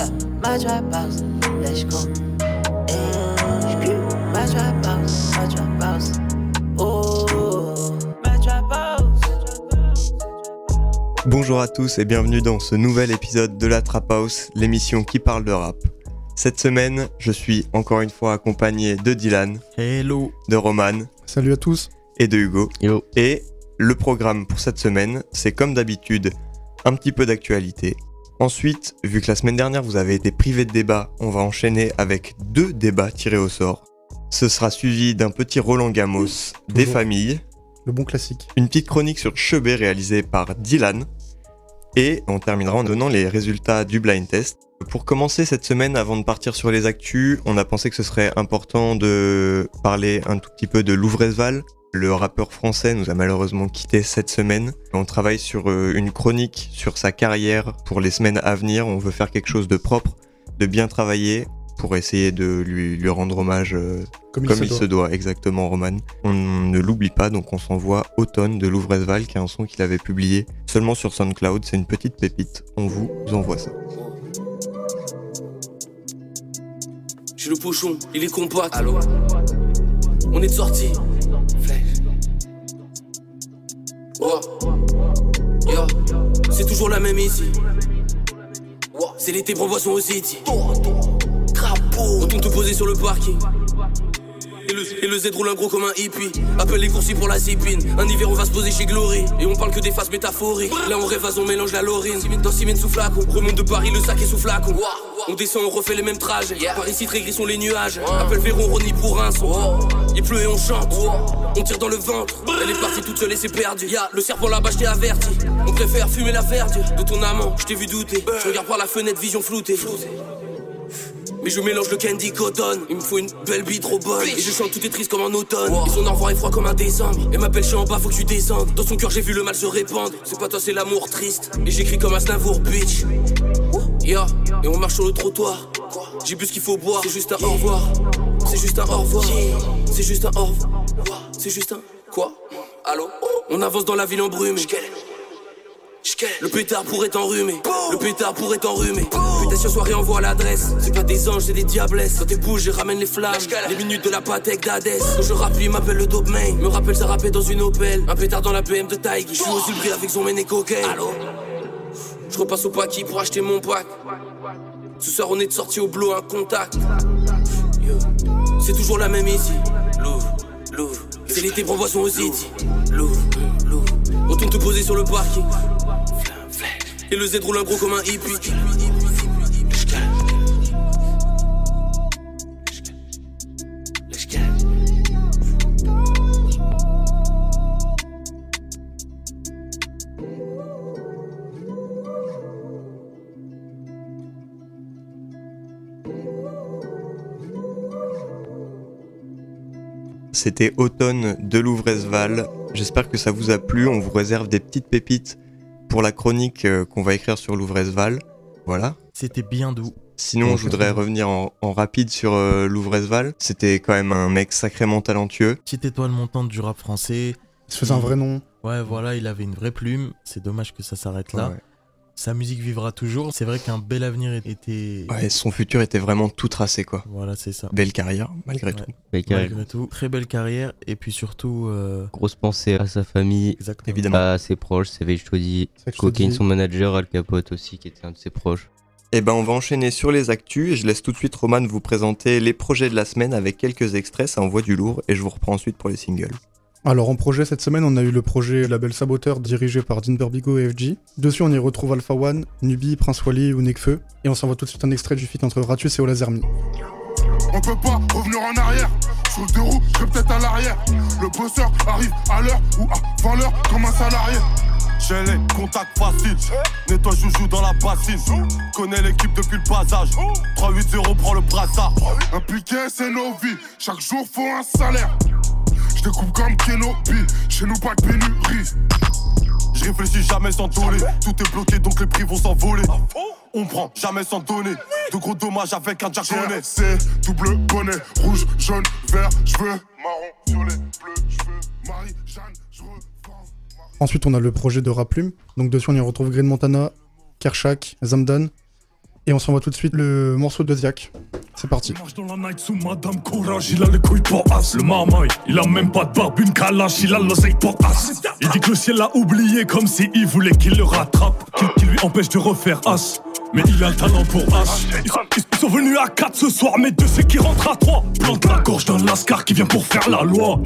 trap, my trap house, let's go. Hey, my trap house, my trap house. Oh, my trap house. Bonjour à tous et bienvenue dans ce nouvel épisode de la Trap House, l'émission qui parle de rap. Cette semaine, je suis encore une fois accompagné de Dylan, Hello. de Roman Salut à tous. et de Hugo. Yo. Et le programme pour cette semaine, c'est comme d'habitude un petit peu d'actualité. Ensuite, vu que la semaine dernière vous avez été privé de débat, on va enchaîner avec deux débats tirés au sort. Ce sera suivi d'un petit Roland Gamos, des familles, Le bon classique. une petite chronique sur Chebet réalisée par Dylan. Et on terminera en donnant les résultats du blind test. Pour commencer cette semaine, avant de partir sur les actus, on a pensé que ce serait important de parler un tout petit peu de Louvresval. Le rappeur français nous a malheureusement quitté cette semaine. On travaille sur euh, une chronique sur sa carrière pour les semaines à venir. On veut faire quelque chose de propre, de bien travaillé pour essayer de lui, lui rendre hommage euh, Comme, comme il, il se se doit. doit, exactement, Roman. On ne l'oublie pas, donc on s'envoie Automne de Louvresval, qui est un son qu'il avait publié seulement sur SoundCloud. C'est une petite pépite. On vous envoie ça. Je suis le pochon, il est compact. Allô On est de sortie. C'est toujours la même ici. C'est l'été, prends boisson au city. Crapaud. Retourne te poser sur le parking. Et le, et le Z roule un gros comme un hippie. Appelle les coursiers pour la zipine. Un hiver, on va se poser chez Glory. Et on parle que des phases métaphoriques. Là, on rêve, on mélange la lorine. Dans Simène sous flacon. Remonte de Paris, le sac est sous flacon. On descend, on refait les mêmes trajets. Par ici, très gris sont les nuages. Appelle Véron, Ronnie pour un son. Il pleut et on chante. On tire dans le ventre. Elle est partie toute seule et c'est perdu. Y'a le serpent là-bas, je t'ai averti. On préfère fumer la verdure de ton amant. Je t'ai vu douter. Je regarde par la fenêtre, vision floutée. Mais je mélange le candy cotton. Il me faut une belle bite trop bonne Et je chante tout est triste comme un automne. Et son au revoir est froid comme un décembre. Et m'appelle suis en bas faut que tu descendes. Dans son cœur j'ai vu le mal se répandre. C'est pas toi c'est l'amour triste. Et j'écris comme un Snavour bitch. Yeah Et on marche sur le trottoir. J'ai bu ce qu'il faut boire. C'est juste un au revoir. C'est juste un au revoir. C'est juste un au revoir. C'est juste un Quoi? Allô? On avance dans la ville embrumée le pétard pourrait t'enrhumer, le pétard pourrait t'enrhumer. Putation soirée envoie l'adresse. C'est pas des anges, c'est des diablesses. Quand t'es bouge, je ramène les flammes. Les minutes de la patek d'Hadès. Quand je il m'appelle le dope main. Me rappelle ça rappait dans une Opel. Un pétard dans la PM de Taïgi. Je suis prix avec son méné cocaine. Allô Je repasse au paquis pour acheter mon pack. Ce soir, on est de sortie au bloc, un contact. C'est toujours la même ici. Louvre, Louvre. C'est l'été, prends boisson au city. Louvre, Louvre. Retourne te poser sur le parking. Et le Z roule un gros comme un hippie. C'était Automne de Louvresval. J'espère que ça vous a plu. On vous réserve des petites pépites pour la chronique euh, qu'on va écrire sur Louvresval. Voilà. C'était bien doux. Sinon, je voudrais revenir en, en rapide sur euh, Louvresval. C'était quand même un mec sacrément talentueux. Petite étoile montante du rap français. Il se faisait un vrai nom. Ouais, voilà, il avait une vraie plume. C'est dommage que ça s'arrête là. Ouais. Sa musique vivra toujours. C'est vrai qu'un bel avenir était. Ouais, son futur était vraiment tout tracé, quoi. Voilà, c'est ça. Belle carrière, malgré Ouais. tout. Belle carrière. Malgré tout, très belle carrière. Et puis surtout, euh, Grosse pensée à sa famille, exactement. Évidemment. à ses proches, je te Cocaine, son manager, Al Capote aussi, qui était un de ses proches. Eh ben, on va enchaîner sur les actus et je laisse tout de suite Roman vous présenter les projets de la semaine avec quelques extraits, ça envoie du lourd et je vous reprends ensuite pour les singles. Alors en projet cette semaine, on a eu le projet Label Saboteur dirigé par Dean Berbigo et FG. Dessus, on y retrouve Alpha One, Nubi, Prince Wally ou Nekfeu. Et on s'envoie tout de suite un extrait du feat entre Ratius et Olazermi. On peut pas revenir en arrière. Sur deux roues, je peut-être à l'arrière. Le bosseur arrive à l'heure ou avant l'heure comme un salarié. J'ai les contacts faciles, nettoie joujou dans la bassine. Connais l'équipe depuis le passage. 3-8-0 prend le brassard. Impliqué, c'est nos vies. Chaque jour, faut un salaire. Je découpe comme Kenobi. Chez nous, pas de pénurie. Je réfléchis jamais sans donner. Tout est bloqué donc les prix vont s'envoler. On prend jamais sans donner. De gros dommages avec un japonais. C'est double bonnet. Rouge, jaune, vert, cheveux. Marron, violet, bleu, cheveux. Marie, Jeanne, je. Ensuite, on a le projet de Raplume. Donc dessus, on y retrouve Green Montana, Kershak, Zamdan. Et on s'envoie tout de suite le morceau de Ziak. C'est parti. marche dans la night sous Madame Courage, il a les couilles pour as. Le marmaille, il a même pas de barbe, une calache, il a l'oseille pour as. Il dit que le ciel l'a oublié comme si il voulait qu'il le rattrape, qu'il lui empêche de refaire as. Mais il a le talent pour as. Ils sont, venus à 4 ce soir, mais deux c'est qui rentre à 3. Plante la gorge d'un lascar qui vient pour faire la loi.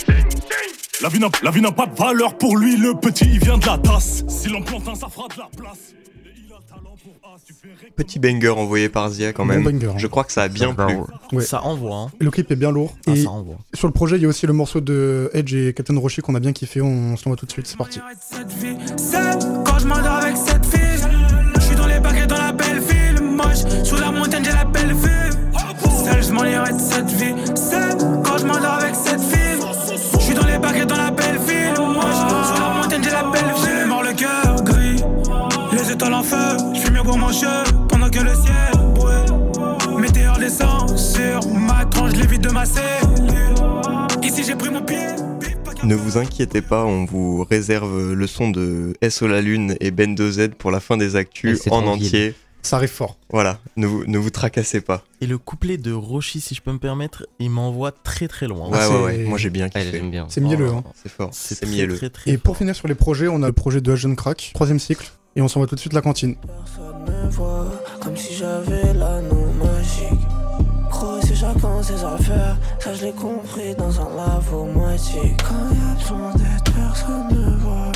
La vie n'a- pas de valeur pour lui, le petit il vient de la tasse. S'il en plante un, ça fera de la place. Petit banger envoyé par Zia quand Bon même. banger, hein. Je crois que ça a bien Ça plu. Ouais. Ça envoie, hein. Le clip est bien lourd. Ah, et ça envoie. sur le projet, il y a aussi le morceau de Edge et Captain Roshi qu'on a bien kiffé. On se l'envoie tout de suite. C'est parti. Quand je m'endors avec cette fille. Je suis dans les baguettes dans la belle ville. Moche, sous la montagne, j'ai la belle vue. Seul, je m'en irai de cette vie. Jeu pendant que le ciel brûle. Météore descend sur ma tranche, je l'évite de ma cellule. Ici, j'ai pris mon pied. Ne vous inquiétez pas, on vous réserve le son de SO la Lune et Ben 2Z pour la fin des actus Laissez en tranquille. entier. Ça arrive fort. Voilà, ne vous, ne vous tracassez pas. Et le couplet de Roshi, si je peux me permettre, il m'envoie très très loin. Ouais, Ah, ouais, ouais, moi j'ai bien Ouais, kiffé. C'est mielleux. Oh, Hein. C'est fort, C'est très, mielleux. très, très Et pour fort. finir sur les projets, on a le projet de Jeune Crack, troisième cycle. Et on s'envoie tout de suite la cantine. Personne me voit comme si j'avais l'anneau magique. Gros, c'est chacun ses affaires. Ça, je l'ai compris dans un lavomatique. Quand y a besoin d'être, personne ne voit.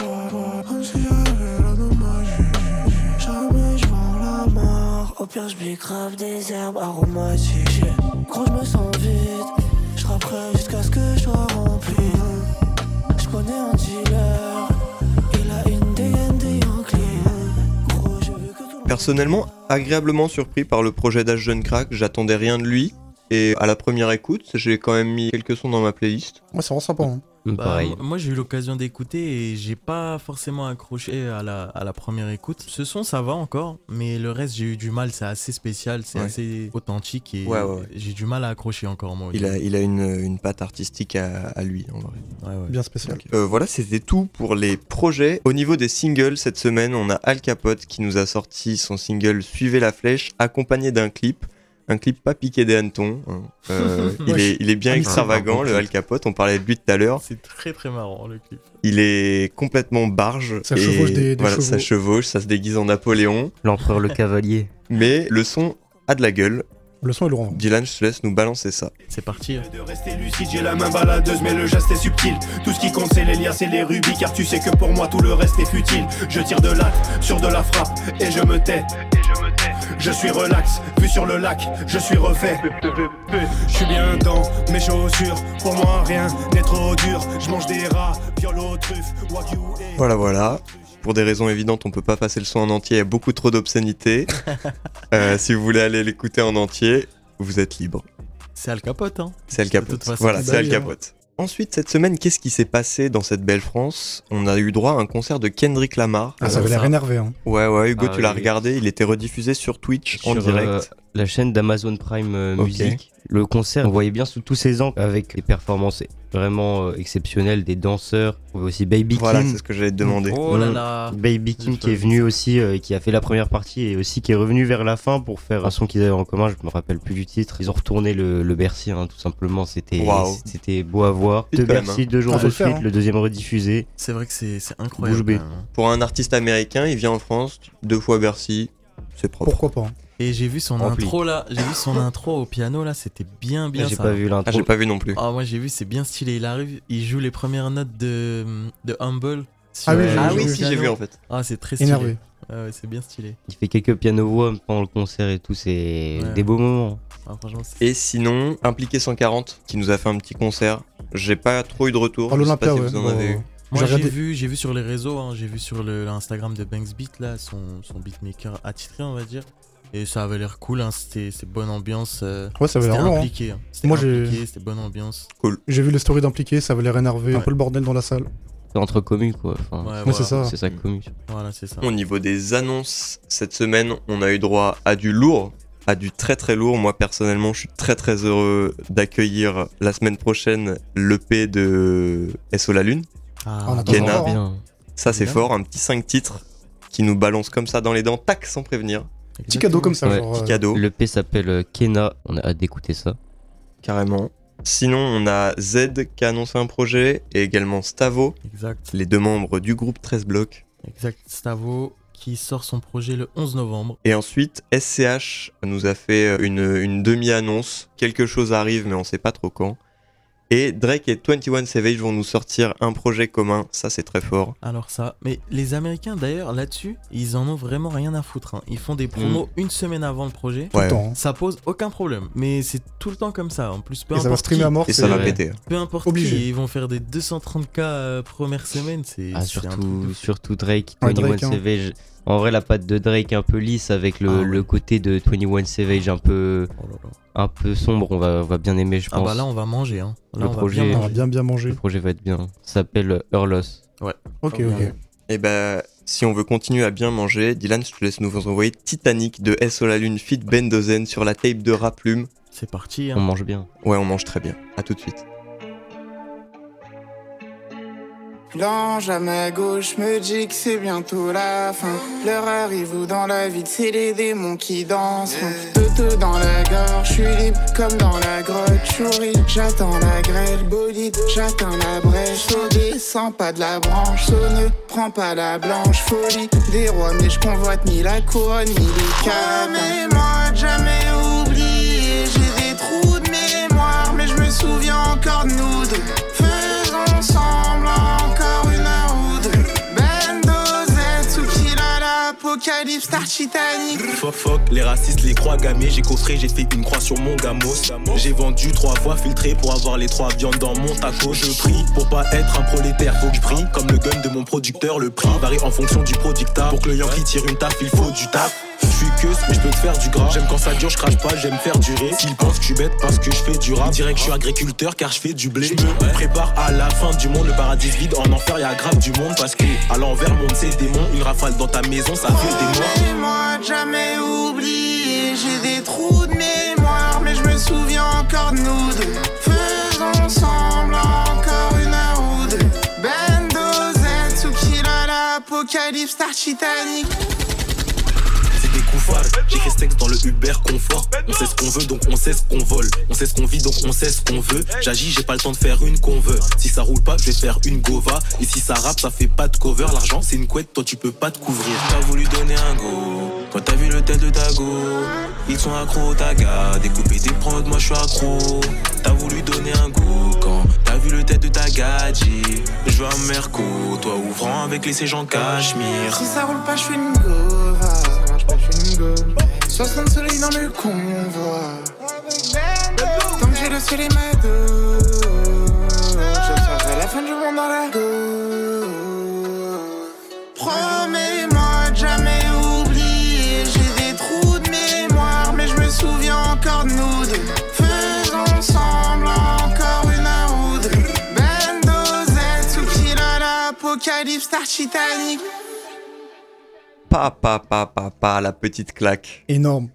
Comme si j'avais l'anneau magique. Jamais je vends la mort. Au pire, je grave des herbes aromatiques. Gros, je me sens vide. Je jusqu'à ce que je sois rempli. Je connais un dealer. Personnellement, agréablement surpris par le projet d'Age Jeune Crack, j'attendais rien de lui. Et à la première écoute, j'ai quand même mis quelques sons dans ma playlist. Ouais, c'est vraiment sympa. Hein. Bah, Pareil. m- moi j'ai eu l'occasion d'écouter et j'ai pas forcément accroché à la, à la première écoute. Ce son ça va encore, mais le reste j'ai eu du mal, c'est assez spécial, c'est Ouais. assez authentique et Ouais, ouais, ouais. j'ai du mal à accrocher encore moi. Il a, il a une, une patte artistique à, à lui, en vrai. Ouais, ouais. Bien spécial. Euh, voilà, c'était tout pour les projets. Au niveau des singles, cette semaine, on a Al Capote qui nous a sorti son single Suivez la flèche, accompagné d'un clip. Un clip pas piqué des hannetons. hein. Euh, il, Ouais, est, il est bien Ah, extravagant, le Al Capote. On parlait de lui tout à l'heure. C'est très très marrant le clip. Il est complètement barge. Ça et chevauche des- des voilà, chevaux. Ça chevauche, ça se déguise en Napoléon. L'empereur le cavalier. Mais le son a de la gueule. Le son est lourd. hein. Dylan, je te laisse nous balancer ça. C'est parti. hein. De rester lucide, j'ai la main baladeuse, mais le geste est subtil. Tout ce qui compte, c'est les liasses et les rubis, car tu sais que pour moi tout le reste est futile. Je tire de l'acte sur de la frappe, et je me tais. Je suis relax, vu sur le lac, je suis refait. Je suis bien dans mes chaussures, pour moi rien n'est trop dur. Je mange des rats, viol aux truffes, wagyu et. Voilà, voilà. Pour des raisons évidentes, on peut pas passer le son en entier. Il y a beaucoup trop d'obscénité. Euh, si vous voulez aller l'écouter en entier, vous êtes libre. C'est Al Capote hein. C'est Al Capote. façon. Voilà, c'est Al hein. Capote. Ensuite, cette semaine, qu'est-ce qui s'est passé dans cette belle France? On a eu droit à un concert de Kendrick Lamar. Ah, ça avait l'air énervé. Hein. Ouais, ouais, Hugo, Ah tu l'as oui. regardé. Il était rediffusé sur Twitch en Sur, direct. euh, la chaîne d'Amazon Prime euh. Music. Le concert, on voyait bien sous tous ses angles avec des performances vraiment euh, exceptionnelles, des danseurs. On voit aussi Baby voilà, Kim. c'est ce que j'allais te demander. Oh là Mm. là. Baby pas qui est venu aussi, euh, qui a fait la première partie et aussi qui est revenu vers la fin pour faire un son qu'ils avaient en commun. Je me rappelle plus du titre. Ils ont retourné le, le Bercy, hein, tout simplement. C'était beau à voir. Deux même, Bercy, hein. deux jours Ah, de faire, suite, hein. le deuxième rediffusé. C'est vrai que c'est c'est incroyable. Hein. Pour un artiste américain, il vient en France, deux fois Bercy. C'est propre. Pourquoi pas hein. Et j'ai vu son Rempli. intro là, j'ai vu son intro au piano là, c'était bien bien J'ai ça. pas vu Ah, l'intro. j'ai pas vu non plus. Ah moi j'ai vu, c'est bien stylé. Il arrive, il joue les premières notes de, de Humble. Ah oui, j'ai Ah vu, oui, j'ai si, j'ai vu en fait. Ah c'est très stylé. Énervé. Ouais, ouais, c'est bien stylé. Il fait quelques piano-voix pendant le concert et tout. C'est Ouais. des beaux moments. Ah, Et sinon, Impliqué 140, qui nous a fait un petit concert. J'ai pas trop eu de retour. À je sais pas l'Olympia, si ouais. vous en avez eu. Moi J'ai j'ai regardé- vu, j'ai vu sur les réseaux, hein, j'ai vu sur le l'Instagram de Banks Beat là, son, son beatmaker attitré on va dire. Et ça avait l'air cool, hein, c'était c'est bonne ambiance. euh, Ouais, ça avait l'air lourd. hein. impliqué. hein. C'était Moi, j'ai- c'était bonne ambiance. J'ai vu les stories d'impliqués, ça avait l'air énervé, un peu le bordel dans la salle. C'est entre communes, quoi. Enfin, Ouais, voilà. c'est ça. C'est ça commu. Voilà, c'est ça. Au niveau des annonces, cette semaine, on a eu droit à du lourd, à du très très lourd. Moi personnellement, je suis très très heureux d'accueillir la semaine prochaine l'EP de SO La Lune. Ah, fort, hein. Bien. Ça c'est fort, un petit 5 titres qui nous balance comme ça dans les dents, tac, sans prévenir. Petit cadeau comme ça, Ouais, genre. Petit euh, cadeau, Le P s'appelle euh, Kena, on a hâte d'écouter ça. carrément. Sinon, on a Z qui a annoncé un projet et également Stavo, Exact. les deux membres du groupe 13 blocs. Exact. Stavo qui sort son projet le 11 novembre. Et ensuite, SCH nous a fait une, une demi-annonce. Quelque chose arrive, mais on sait pas trop quand. Et Drake et 21 Savage vont nous sortir un projet commun. Ça, c'est très fort. Alors ça, mais les Américains d'ailleurs là-dessus, ils en ont vraiment rien à foutre. hein. Ils font des promos une semaine avant le projet. Ouais. hein. Ça pose aucun problème, mais c'est tout le temps comme ça. En plus, peu Et ça va importe streamer qui, à mort. Et ça va péter. peu importe Obligé. qui, ils vont faire des 230k euh, première semaine. C'est Ah, surtout, Drake, Ouais, 21 Drake, hein. En vrai, la patte de Drake un peu lisse avec le, Ah ouais. le côté de 21 Savage un peu, Oh là là. un peu sombre. On va, on va bien aimer, je Ah pense. bah là, on va manger. Hein. Là, Le on projet- va bien On va bien bien manger. Le projet va être bien. Ça s'appelle Hurlos. Ok, Ok. ok. Et bah, si on veut continuer à bien manger, Dylan, je te laisse nous envoyer Titanic de SO la Lune Fit Bendozen sur la tape de Raplume. C'est parti. On Hein. mange bien. Ouais, on mange très bien. À tout de suite. L'ange à ma gauche me dit que c'est bientôt la fin. L'heure arrive où dans la ville, c'est les démons qui dansent. Toto dans la gorge, je suis libre comme dans la grotte. Chouris, j'attends la grêle, bolide, j'atteins la brèche. Saut descends pas de la branche, sonne, prends pas la blanche folie. Des rois, mais je convoite ni la couronne, ni les câbles. mais moi, jamais oublié, l'apocalypse, Star Titanic. Fuck fuck, les racistes, les croix gammées, j'ai coffré, j'ai fait une croix sur mon gamos. J'ai vendu trois fois filtré pour avoir les trois viandes dans mon taco. Je prie pour pas être un prolétaire, faut que je brille comme le gun de mon producteur. Le prix varie en fonction du producteur. Pour que le Yankee tire une taf, il faut du taf. Je suis que mais je peux te faire du gras. J'aime quand ça dure, je crache pas, j'aime faire durer. S'ils pensent que je suis bête parce que je fais du rap, dirais que je suis agriculteur car je fais du blé. Je me prépare à la fin du monde, le paradis vide. En enfer, y a grave du monde parce que à l'envers, monde c'est démon. Une rafale dans ta maison, ça fait des morts. Mais moi, jamais oublié, j'ai des trous de mémoire, mais je me souviens encore de nous deux. Faisons semblant encore une heure ou deux. Bendo Z, Tsukila, l'apocalypse, Star Titanic. Des. J'écris ce texte dans le Uber confort. On sait ce qu'on veut, donc on sait ce qu'on vole. On sait ce qu'on vit, donc on sait ce qu'on veut. J'agis, j'ai pas le temps de faire une qu'on veut. Si ça roule pas, je vais faire une gova. Et si ça rappe, ça fait pas de cover. L'argent, c'est une couette, toi tu peux pas te couvrir. T'as voulu donner un go. Quand t'as vu le tel de ta go, ils sont accros au taga. Découper tes prods, moi je suis accro. T'as voulu donner un goût quand t'as vu le tête de ta gadji. Je veux merco, toi ouvrant avec les en cachemire. Si ça roule pas, je fais une gova. Fais une go. 60 soleil dans le convoi. Tant que j'ai le ciel et ma dos. J'observerai la fin du monde dans la go. Promets-moi de jamais oublier. J'ai des trous de mémoire, mais je me souviens encore de nous deux. Faisons semblant encore une deux. Bendo Z, Tsukila, l'apocalypse, Star Titanic. Pa, pa, pa, pa, pa, la petite claque. Énorme.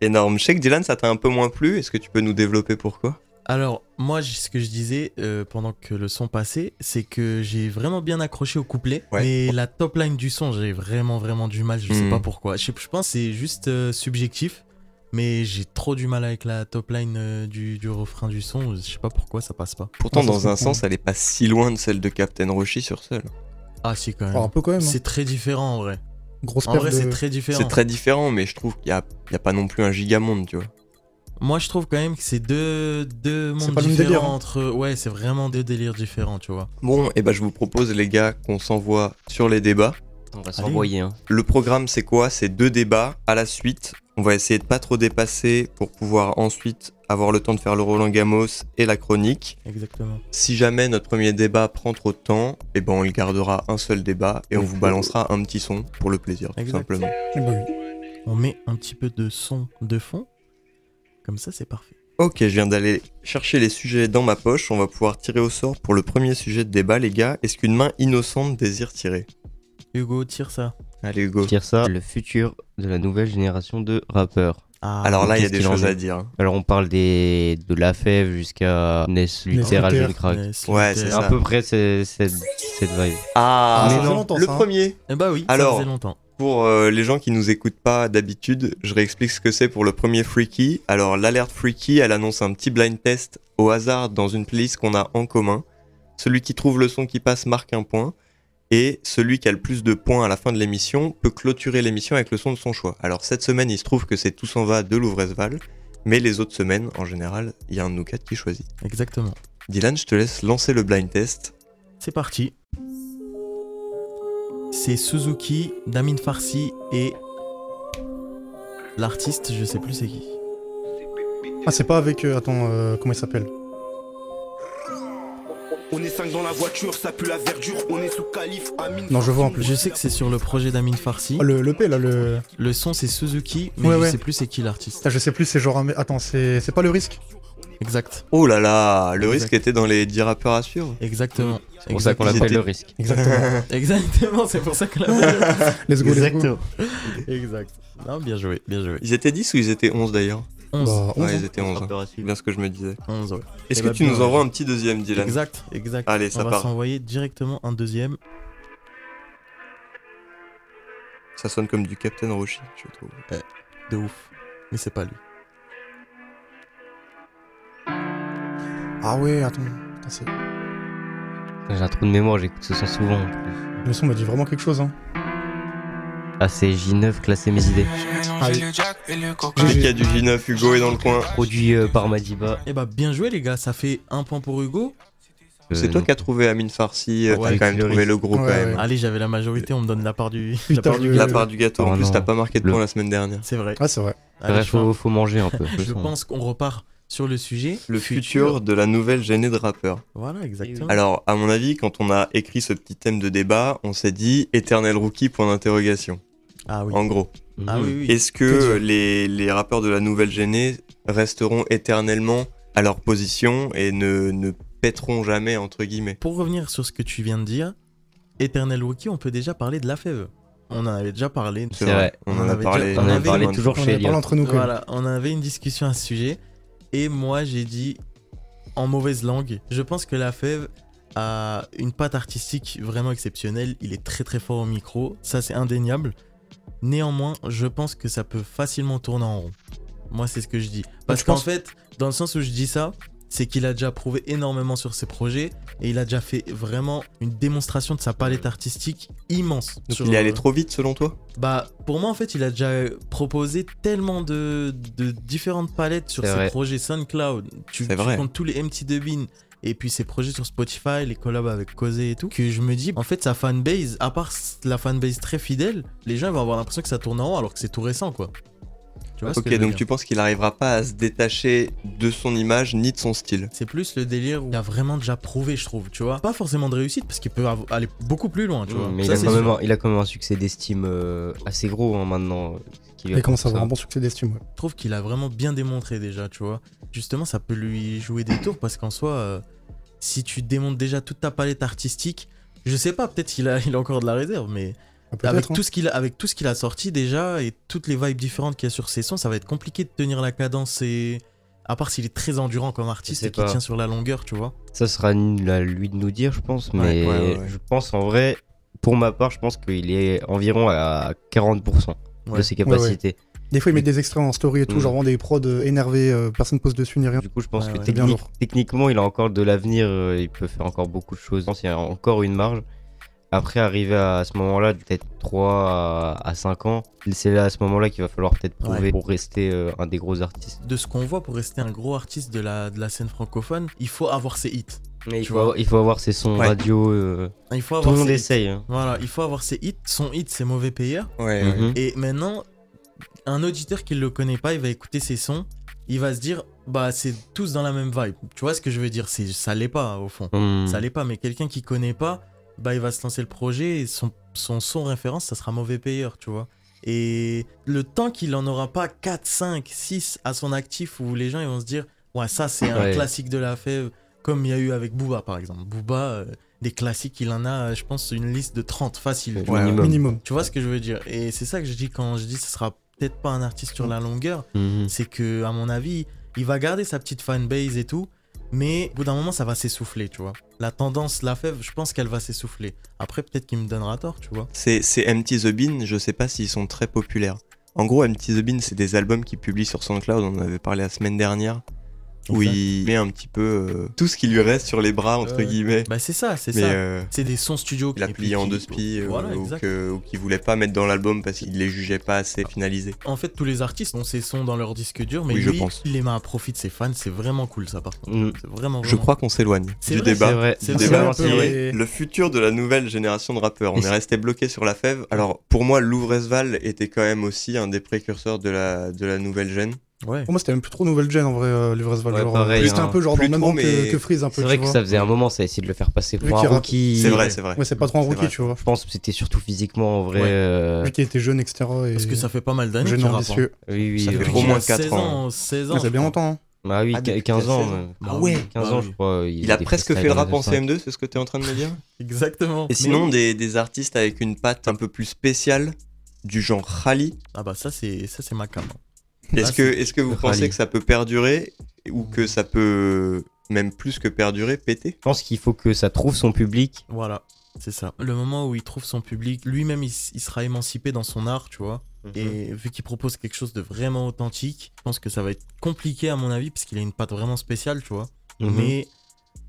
Énorme. Je sais que Dylan, ça t'a un peu moins plu. Est-ce que tu peux nous développer pourquoi? Alors, moi, ce que je disais euh, pendant que le son passait, c'est que j'ai vraiment bien accroché au couplet. Ouais. Mais la top line du son, j'ai vraiment, vraiment du mal. Je sais Hmm. pas pourquoi. Je, sais- je pense que c'est juste euh, subjectif. Mais j'ai trop du mal avec la top line euh, du, du refrain du son. Je sais pas pourquoi ça passe pas. Pourtant, Non, dans un sens, elle est pas si loin de celle de Captain Roshi sur seul. Ah, si, quand même. Alors, un peu quand même. hein. c'est très différent en vrai. Grosse En vrai, de- c'est très différent. C'est très différent, mais je trouve qu'il y a, pas non plus un gigamonde, tu vois. Moi, je trouve quand même que c'est deux, mondes pas différents délire, hein. entre. Ouais, c'est vraiment deux délires différents, tu vois. Bon, et ben je vous propose, les gars, qu'on s'envoie sur les débats. On va s'envoyer. Hein. Le programme, c'est quoi? C'est deux débats à la suite. On va essayer de pas trop dépasser pour pouvoir ensuite avoir le temps de faire le Roland Gamos et la chronique. Exactement. Si jamais notre premier débat prend trop de temps, et ben on le gardera un seul débat et on vous balancera un petit son pour le plaisir, tout simplement. Eh oui. On met un petit peu de son de fond. Comme ça, c'est parfait. Ok, je viens d'aller chercher les sujets dans ma poche. On va pouvoir tirer au sort pour le premier sujet de débat, les gars. Est-ce qu'une main innocente désire tirer? Hugo, tire ça. Allez, Hugo. Tire ça, le futur de la nouvelle génération de rappeurs. Ah, Alors là, il y a des choses à dire. hein. Alors on parle des de la fève jusqu'à Ness Luther. Algérie Crack. Ness, Ouais, c'est À ça. peu près c'est- cette, cette vibe. Ah, Ah, mais non, le ça, hein. premier. Eh bah oui, Alors, ça faisait longtemps. Pour euh, les gens qui nous écoutent pas d'habitude, je réexplique ce que c'est pour le premier Freaky. Alors l'alerte Freaky, elle annonce un petit blind test au hasard dans une playlist qu'on a en commun. Celui qui trouve le son qui passe marque un point. Et celui qui a le plus de points à la fin de l'émission peut clôturer l'émission avec le son de son choix. Alors cette semaine, il se trouve que c'est Tout s'en va de Louvresval. Mais les autres semaines, en général, il y a un de nous quatre qui choisit. Exactement. Dylan, je te laisse lancer le blind test. C'est parti. C'est Suzuki, Damin Farsi et l'artiste, je sais plus c'est qui. Ah, c'est pas avec. euh, attends, euh, comment il s'appelle? On est 5 dans la voiture, ça pue la verdure, on est sous calife, Amine. Non, je vois en plus. Je sais que c'est sur le projet d'Amin Farsi. Ah, le, le P là, le. Le son c'est Suzuki, mais Ouais, je ouais. sais plus c'est qui l'artiste. Putain, je sais plus, c'est genre. un- Attends, c'est c'est pas le risque Exact. Oh là là, le Exact. risque était dans les 10 rappeurs à suivre. Exactement. C'est pour ça qu'on l'appelle le risque. Exactement. Exactement, c'est pour ça qu'on l'appelle. Let's go, let's go. Exactement. exact. Non, bien joué, bien joué. Ils étaient 10 ou ils étaient 11 d'ailleurs? 11. Bah, onze, Ouais, hein. ils étaient 11. hein. C'est bien ce que je me disais. 11, ouais. Est-ce Eh que bah, tu nous envoies un petit deuxième, Dylan Exact, exact. Allez, ça On va part. s'envoyer directement un deuxième. Ça sonne comme du Captain Roshi, je trouve. De ouf. Mais c'est pas lui. Ah ouais, attends. C'est- J'ai un trou de mémoire, j'écoute ce son souvent. en plus. Le son m'a dit vraiment quelque chose, hein. Ah, c'est J9, classé mes idées. Ah oui. Dès qu'il y a du J9, Hugo est dans le coin. Produit euh, par Madiba. Eh bah, bien joué, les gars. Ça fait un point pour Hugo. C'est Euh, toi qui as trouvé Amine Farsi, euh, Ouais, t'as quand même trouvé le gros Ouais, quand ouais. même. Allez, j'avais la majorité, on me donne la part du, Putain, la part du La gâteau. part du gâteau, en Oh plus t'as pas marqué de Le- points la semaine dernière. C'est vrai. Ah, c'est vrai. Allez, je faut, manger un peu. je pense qu'on repart sur le sujet. Le futur de la nouvelle gênée de rappeurs. Voilà, exactement. Alors, à mon avis, quand on a écrit ce petit thème de débat, on s'est dit éternel rookie point d'interrogation. Ah oui. En gros. Ah oui, oui. Est-ce Que les, les rappeurs de la nouvelle gênée resteront éternellement à leur position et ne, ne pèteront jamais, entre guillemets? Pour revenir sur ce que tu viens de dire, Eternal Wookie, on peut déjà parler de la fève. On en avait déjà parlé. C'est vrai. On On en a avait parlé. déjà- On en avait a parlé toujours On en chez entre nous. Voilà, on avait une discussion à ce sujet. Et moi, j'ai dit, en mauvaise langue, je pense que la fève a une patte artistique vraiment exceptionnelle. Il est très très fort au micro. Ça, c'est indéniable. Néanmoins, je pense que ça peut facilement tourner en rond. Moi, c'est ce que je dis. Parce qu'en fait, dans le sens où je dis ça, c'est qu'il a déjà prouvé énormément sur ses projets et il a déjà fait vraiment une démonstration de sa palette artistique immense. Donc sur, il est allé euh, trop vite selon toi? Bah, pour moi, en fait, il a déjà proposé tellement de, de différentes palettes sur ses vrai. projets SoundCloud. Tu, tu vrai. comptes tous les MT Dubin et puis ses projets sur Spotify, les collabs avec Causé et tout, que je me dis, en fait, sa fanbase, à part la fanbase très fidèle, les gens vont avoir l'impression que ça tourne en rond alors que c'est tout récent, quoi. Tu vois ce Ok, que je veux donc dire tu penses qu'il arrivera pas à se détacher de son image ni de son style C'est plus le délire où il a vraiment déjà prouvé, je trouve, tu vois. Pas forcément de réussite parce qu'il peut av- aller beaucoup plus loin, tu vois. Mais il a, c'est quand même sûr. un, il a quand même un succès d'estime euh, assez gros hein, maintenant. euh, qui lui Il commence à apporte avoir un bon succès d'estime, ouais. Je trouve qu'il a vraiment bien démontré déjà, tu vois. Justement, ça peut lui jouer des tours parce qu'en soi, euh, si tu démontres déjà toute ta palette artistique, je sais pas, peut-être qu'il a, il a encore de la réserve, mais avec hein. tout, ce qu'il a, avec tout ce qu'il a sorti déjà et toutes les vibes différentes qu'il y a sur ses sons, ça va être compliqué de tenir la cadence et. À part s'il est très endurant comme artiste et qu'il pas. tient sur la longueur, tu vois. Ça sera à lui de nous dire, je pense. Mais ouais, ouais, ouais. je pense en vrai, pour ma part, je pense qu'il est environ à 40% Ouais. de ses capacités. Des fois, ils mettent des extraits en story et tout, Mm. genre vraiment des prods euh, énervés, euh, personne pose dessus ni rien. Du coup, je pense Ouais, que ouais. Technique- techniquement, il a encore de l'avenir. euh, il peut faire encore beaucoup de choses. Je pense qu'il y a encore une marge. Après, arriver à ce moment-là, peut-être 3 à, à 5 ans, c'est là à ce moment-là qu'il va falloir peut-être prouver Ouais. pour rester euh, un des gros artistes. De ce qu'on voit pour rester un gros artiste de la, de la scène francophone, il faut avoir ses hits. Mais il faut, vois. avoir, il faut avoir ses sons Ouais. radio. euh, Il faut tout le monde essaye. hein. Voilà, il faut avoir ses hits. Son hit, c'est Mauvais Payeur. Ouais, Mhm. Et maintenant, un auditeur qui le connaît pas, il va écouter ses sons, il va se dire, bah c'est tous dans la même vibe. Tu vois ce que je veux dire? C'est ça l'est pas au fond. Hmm. Ça l'est pas, mais quelqu'un qui connaît pas, bah il va se lancer le projet et son, son son référence, ça sera mauvais payeur, tu vois. Et le temps qu'il en aura pas 4, 5, 6 à son actif où les gens ils vont se dire, ouais, ça c'est un Ouais. classique de la fève, comme il y a eu avec Booba par exemple. Booba, euh, des classiques, il en a, je pense, une liste de 30 facile. tu vois. Minimum. Minimum. Tu vois ce que je veux dire? Et c'est ça que je dis quand je dis ce sera peut-être pas un artiste sur la longueur, Mhm. c'est que à mon avis, il va garder sa petite fanbase et tout, Mais au bout d'un moment, ça va s'essouffler, tu vois. La tendance, la fève, je pense qu'elle va s'essouffler. Après, peut-être qu'il me donnera tort, tu vois. C'est Empty the Bean, je sais pas s'ils sont très populaires. En gros, Empty the Bean, c'est des albums qu'il publie sur SoundCloud, on en avait parlé la semaine dernière. Où Exact. il met un petit peu euh, tout ce qui lui reste sur les bras, entre guillemets. Bah, c'est ça, c'est ça. euh, C'est des sons studio il a plié en deux spies euh, Voilà, ou, ou qu'il voulait pas mettre dans l'album parce qu'il les jugeait pas assez finalisés. En fait, tous les artistes ont ces sons dans leur disque dur, mais Oui, je lui, pense. il les met à profit de ses fans. C'est vraiment cool, ça, par contre. Mm. C'est vraiment, Je crois qu'on s'éloigne du vrai, débat. c'est vrai. C'est Du vrai. débat vrai. le futur de la nouvelle génération de rappeurs. On est resté bloqué sur la fève. Alors pour moi, Louvresval était quand même aussi un des précurseurs de la, de la nouvelle gêne. Ouais. Pour moi, c'était même plus trop nouvelle gen en vrai, euh, Livres Ouais, genre, pareil, euh, C'était hein. un peu genre dans Plus le même que, mais que Freeze un peu. C'est vrai tu que vois. ça faisait un moment, ça a essayé de le faire passer Vu pour un rookie. C'est vrai, c'est vrai. Ouais, c'est pas trop un rookie, vrai. tu vois. Je pense que c'était surtout physiquement en vrai. Ouais. euh, Vu qu'il était jeune, etc. Et Parce que ça fait pas mal d'années jeune rappe. ambitieux. Oui, oui. Ça fait au moins qu'il a 4 16 ans. ans. 16 ans. Ça fait bien longtemps. hein. Bah oui, Ah, depuis 15 qu'il a ans. 16 ans. Ah ouais. 15 bah ans, je crois. Il a presque fait le rap en deux CM2, c'est ce que tu es en train de me dire Exactement. Et sinon, des, des artistes avec une patte un peu plus spéciale, du genre Rally. Ah bah ça, c'est ça c'est ma cam. Hein. Est-ce que, est que vous pensez rallye. que ça peut perdurer ou que ça peut, même plus que perdurer, péter? Je pense qu'il faut que ça trouve son public. Voilà, c'est ça. Le moment où il trouve son public, lui-même, il, sera émancipé dans son art, tu vois. Mhm. Et vu qu'il propose quelque chose de vraiment authentique, je pense que ça va être compliqué à mon avis, parce qu'il a une patte vraiment spéciale, tu vois. Mhm. Mais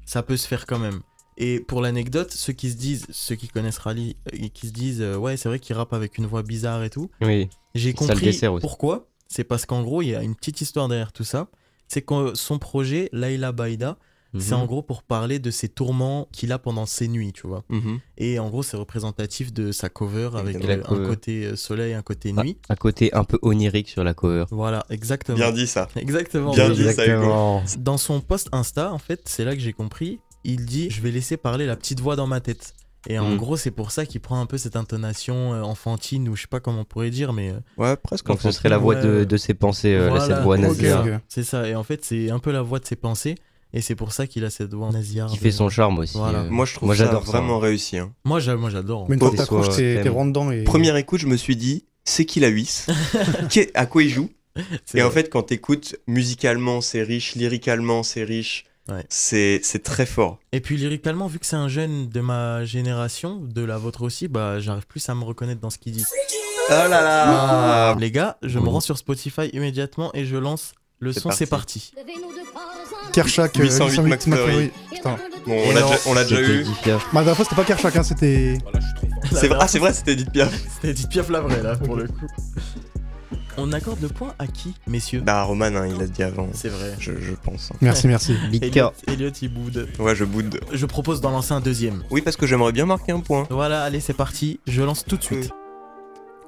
ça peut se faire quand même. Et pour l'anecdote, ceux qui se disent, ceux qui connaissent Rally, euh, et qui se disent, euh, ouais, c'est vrai qu'il rappe avec une voix bizarre et tout. Oui. J'ai Ça le compris dessert aussi. pourquoi. C'est parce qu'en gros, il y a une petite histoire derrière tout ça. C'est que son projet, Laila Baïda, c'est Mhm. en gros pour parler de ses tourments qu'il a pendant ses nuits, tu vois. Mhm. Et en gros, c'est représentatif de sa cover avec euh, un côté euh, soleil, un côté Ah, nuit. Un côté un peu onirique sur la cover. Voilà, exactement. Bien dit ça. Exactement. Bien dit, ça, Hugo. Exactement. Dans son post Insta, en fait, c'est là que j'ai compris. Il dit Je vais laisser parler la petite voix dans ma tête. Et en Mm. gros, c'est pour ça qu'il prend un peu cette intonation euh, enfantine, ou je sais pas comment on pourrait dire, mais euh, Ouais, presque. Donc ce serait la voix de, Ouais. de ses pensées, euh, Voilà. cette voix nasillarde. ok. c'est ça. Et en fait, c'est un peu la voix de ses pensées. Et c'est pour ça qu'il a cette voix nasillarde. Qui fait son charme aussi. Voilà. euh. Moi, je trouve Moi, ça j'adore ça. vraiment réussi. hein. Moi, j'a- moi, j'adore. Mais une fois que t'accroches, t'es rentre dedans et. Première écoute, je me suis dit, c'est qui la Huisse Qui- À quoi il joue Et en fait, quand t'écoutes musicalement, c'est riche, lyricalement, c'est riche. Ouais. C'est c'est très fort. Et puis lyricalement, vu que c'est un jeune de ma génération, de la vôtre aussi, bah j'arrive plus à me reconnaître dans ce qu'il dit. Oh là là Les gars, je me rends sur Spotify immédiatement et je lance le son, c'est parti. Kershak, euh, 808 808 McFlurry. McFlurry. Putain. Bon, on l'a déjà, eu. La dernière fois, c'était pas Kershak, hein, c'était. Ah, c'est vrai, c'était Edith Piaf. C'était Edith Piaf la vraie là pour le coup. On accorde le point à qui, messieurs Bah, Roman, hein, il l'a dit avant. C'est vrai. Je, je pense. hein. Merci, merci. Big Elliot. Elliot, il boude. Ouais, je boude. Je propose d'en lancer un deuxième. Oui, parce que j'aimerais bien marquer un point. Voilà, allez, c'est parti. Je lance tout de suite.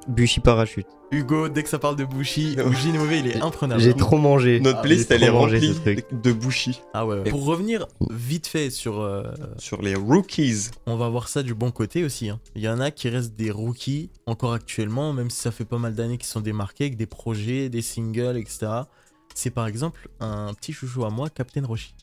Bushi Parachute. Hugo, dès que ça parle de Bushi, Bushi Mauvais, il est imprenable. J'ai trop mangé. Notre Ah, playlist, elle est remplie ce truc. de bouchis. Ah ouais, Pour revenir vite fait sur euh, Sur les rookies. on va voir ça du bon côté aussi. hein. Il y en a qui restent des rookies encore actuellement, même si ça fait pas mal d'années qu'ils sont démarqués avec des projets, des singles, etc. C'est par exemple un petit chouchou à moi, Captain Roshi.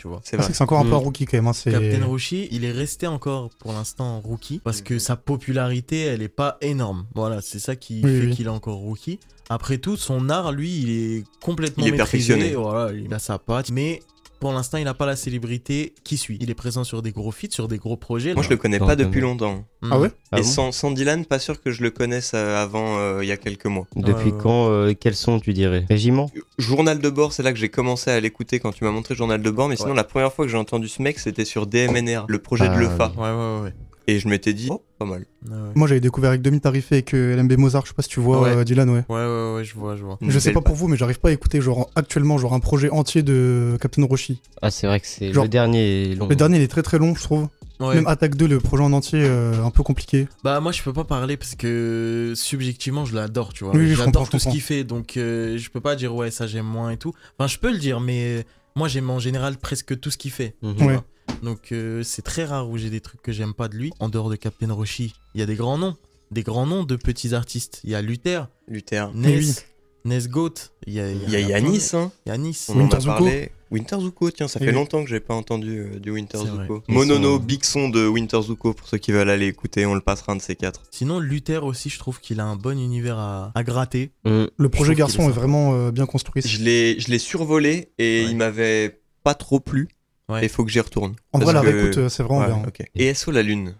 Tu vois. C'est Ah, vrai. c'est que c'est encore un peu Mm. un rookie quand même. hein, Captain Roshi, il est resté encore pour l'instant rookie parce que sa popularité, elle est pas énorme. Voilà, c'est ça qui Oui, fait oui. qu'il est encore rookie. Après tout, son art, lui, il est complètement Il est maîtrisé. perfectionné. Voilà, il a sa patte, mais pour l'instant, il n'a pas la célébrité qui suit. Il est présent sur des gros feats, sur des gros projets. Moi, là. je le connais pas depuis longtemps. Mm. Ah ouais? Ah Et bon? sans, sans Dylan, pas sûr que je le connaisse euh, avant euh, il y a quelques mois. Depuis ouais. quand euh, Quels sont, tu dirais? Régiment? Journal de bord, c'est là que j'ai commencé à l'écouter quand tu m'as montré Journal de bord, mais sinon Ouais. la première fois que j'ai entendu ce mec, c'était sur DMNR, le projet Ah, de Lefa. Ouais, ouais, ouais. Et je m'étais dit, oh, pas mal. Ouais. Moi, j'avais découvert avec Demi Tarifé et que LMB Mozart, je sais pas si tu vois Ouais. euh, Dylan, ouais. Ouais, ouais, ouais, je vois, je vois. Une Je sais pas pour vous, mais j'arrive pas à écouter genre actuellement genre un projet entier de Captain Roshi. Ah, c'est vrai que c'est Genre- le dernier est long. Le dernier, il est très très long, je trouve. Ouais. Même Attaque 2, le projet en entier, euh, un peu compliqué. Bah moi je peux pas parler parce que subjectivement je l'adore tu vois. Oui, oui, je comprends, J'adore je tout ce qu'il fait donc euh, je peux pas dire ouais ça j'aime moins et tout. Enfin je peux le dire mais moi j'aime en général presque tout ce qu'il fait. Mhm. Ouais. Donc euh, c'est très rare où j'ai des trucs que j'aime pas de lui. En dehors de Captain Roshi, il y a des grands noms. Des grands noms de petits artistes. Il y a Luther, Luther. Ness, oui. Ness Goat. Il y a, Il y a Yanis, hein. Yanis. On en a Winter Zuko. parlé. Winter Zuko, tiens, ça fait oui. longtemps que j'ai pas entendu euh, du Winter. Zuko. Monono, sont- big son de Winter Zuko pour ceux qui veulent aller écouter, on le passera un de ces quatre. Sinon Luther aussi je trouve qu'il a un bon univers à, à gratter. Mm. Le projet garçon est est vraiment euh, bien construit. Je l'ai je l'ai survolé et Ouais. il m'avait pas trop plu. Ouais. Et il faut que j'y retourne. En vrai, la que- réécoute, c'est vraiment Ouais, bien. Et SO la Lune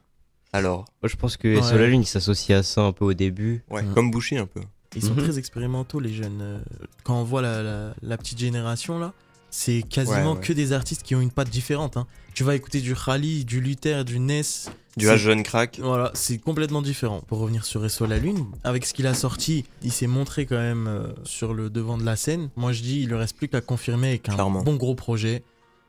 Alors? Moi, je pense que Ouais. sur la Lune, il s'associe à ça un peu au début. Ouais, Mhm. comme Boucher un peu. Ils sont Mhm. très expérimentaux, les jeunes. Euh, Quand on voit la, la- la petite génération, là, c'est quasiment Ouais, ouais. que des artistes qui ont une patte différente. hein. Tu vas écouter du Khali, du Luther, du Ness. Du H jeune crack. Voilà, c'est complètement différent. Pour revenir sur SO La Lune, avec ce qu'il a sorti, il s'est montré quand même euh, sur le devant de la scène. Moi, je dis, il lui reste plus qu'à confirmer avec un Clairement. bon gros projet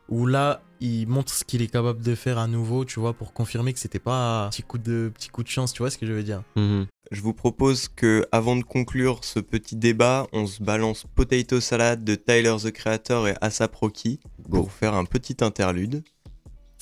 où là, il montre ce qu'il est capable de faire à nouveau, tu vois, pour confirmer que c'était pas un petit coup de, petit coup de chance, tu vois ce que je veux dire. Mhm. Je vous propose que, avant de conclure ce petit débat, on se balance Potato Salad de Tyler the Creator et ASAP Rocky pour faire un petit interlude.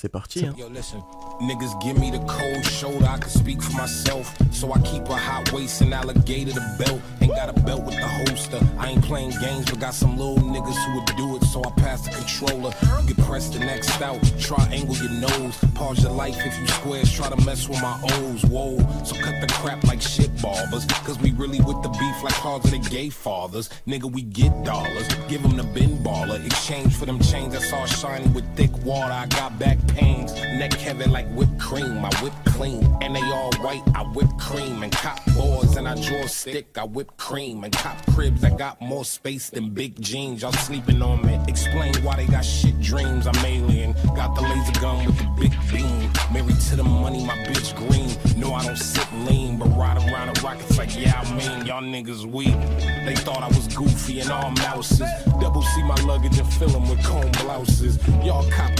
C'est parti. Hein. Yo, listen, niggas give me the cold shoulder, I can speak for myself. So I keep a hot waist and alligator the belt. Ain't got a belt with the holster. I ain't playing games, but got some little niggas who would do it, so I pass the controller. You can press the next out, triangle your nose. Pause your life if you squares, try to mess with my O's. Whoa, so cut the crap like shit barbers. Cause we really with the beef like cars of the gay fathers. Nigga, we get dollars, give them the bin baller. Exchange for them chains that's all shiny with thick water. I got back neck heavy like whipped cream. I whip clean, and they all white. I whip cream and cop boards, and I draw stick. I whip cream and cop cribs. I got more space than big jeans. Y'all sleeping on me. Explain why they got shit dreams. I'm alien. Got the laser gun with the big beam. Married to the money, my bitch green. No, I don't sit lean, but ride around the rockets like yeah, I mean y'all niggas weak. They thought I was goofy and all mouses. Double see my luggage and fill 'em with comb blouses. Y'all cop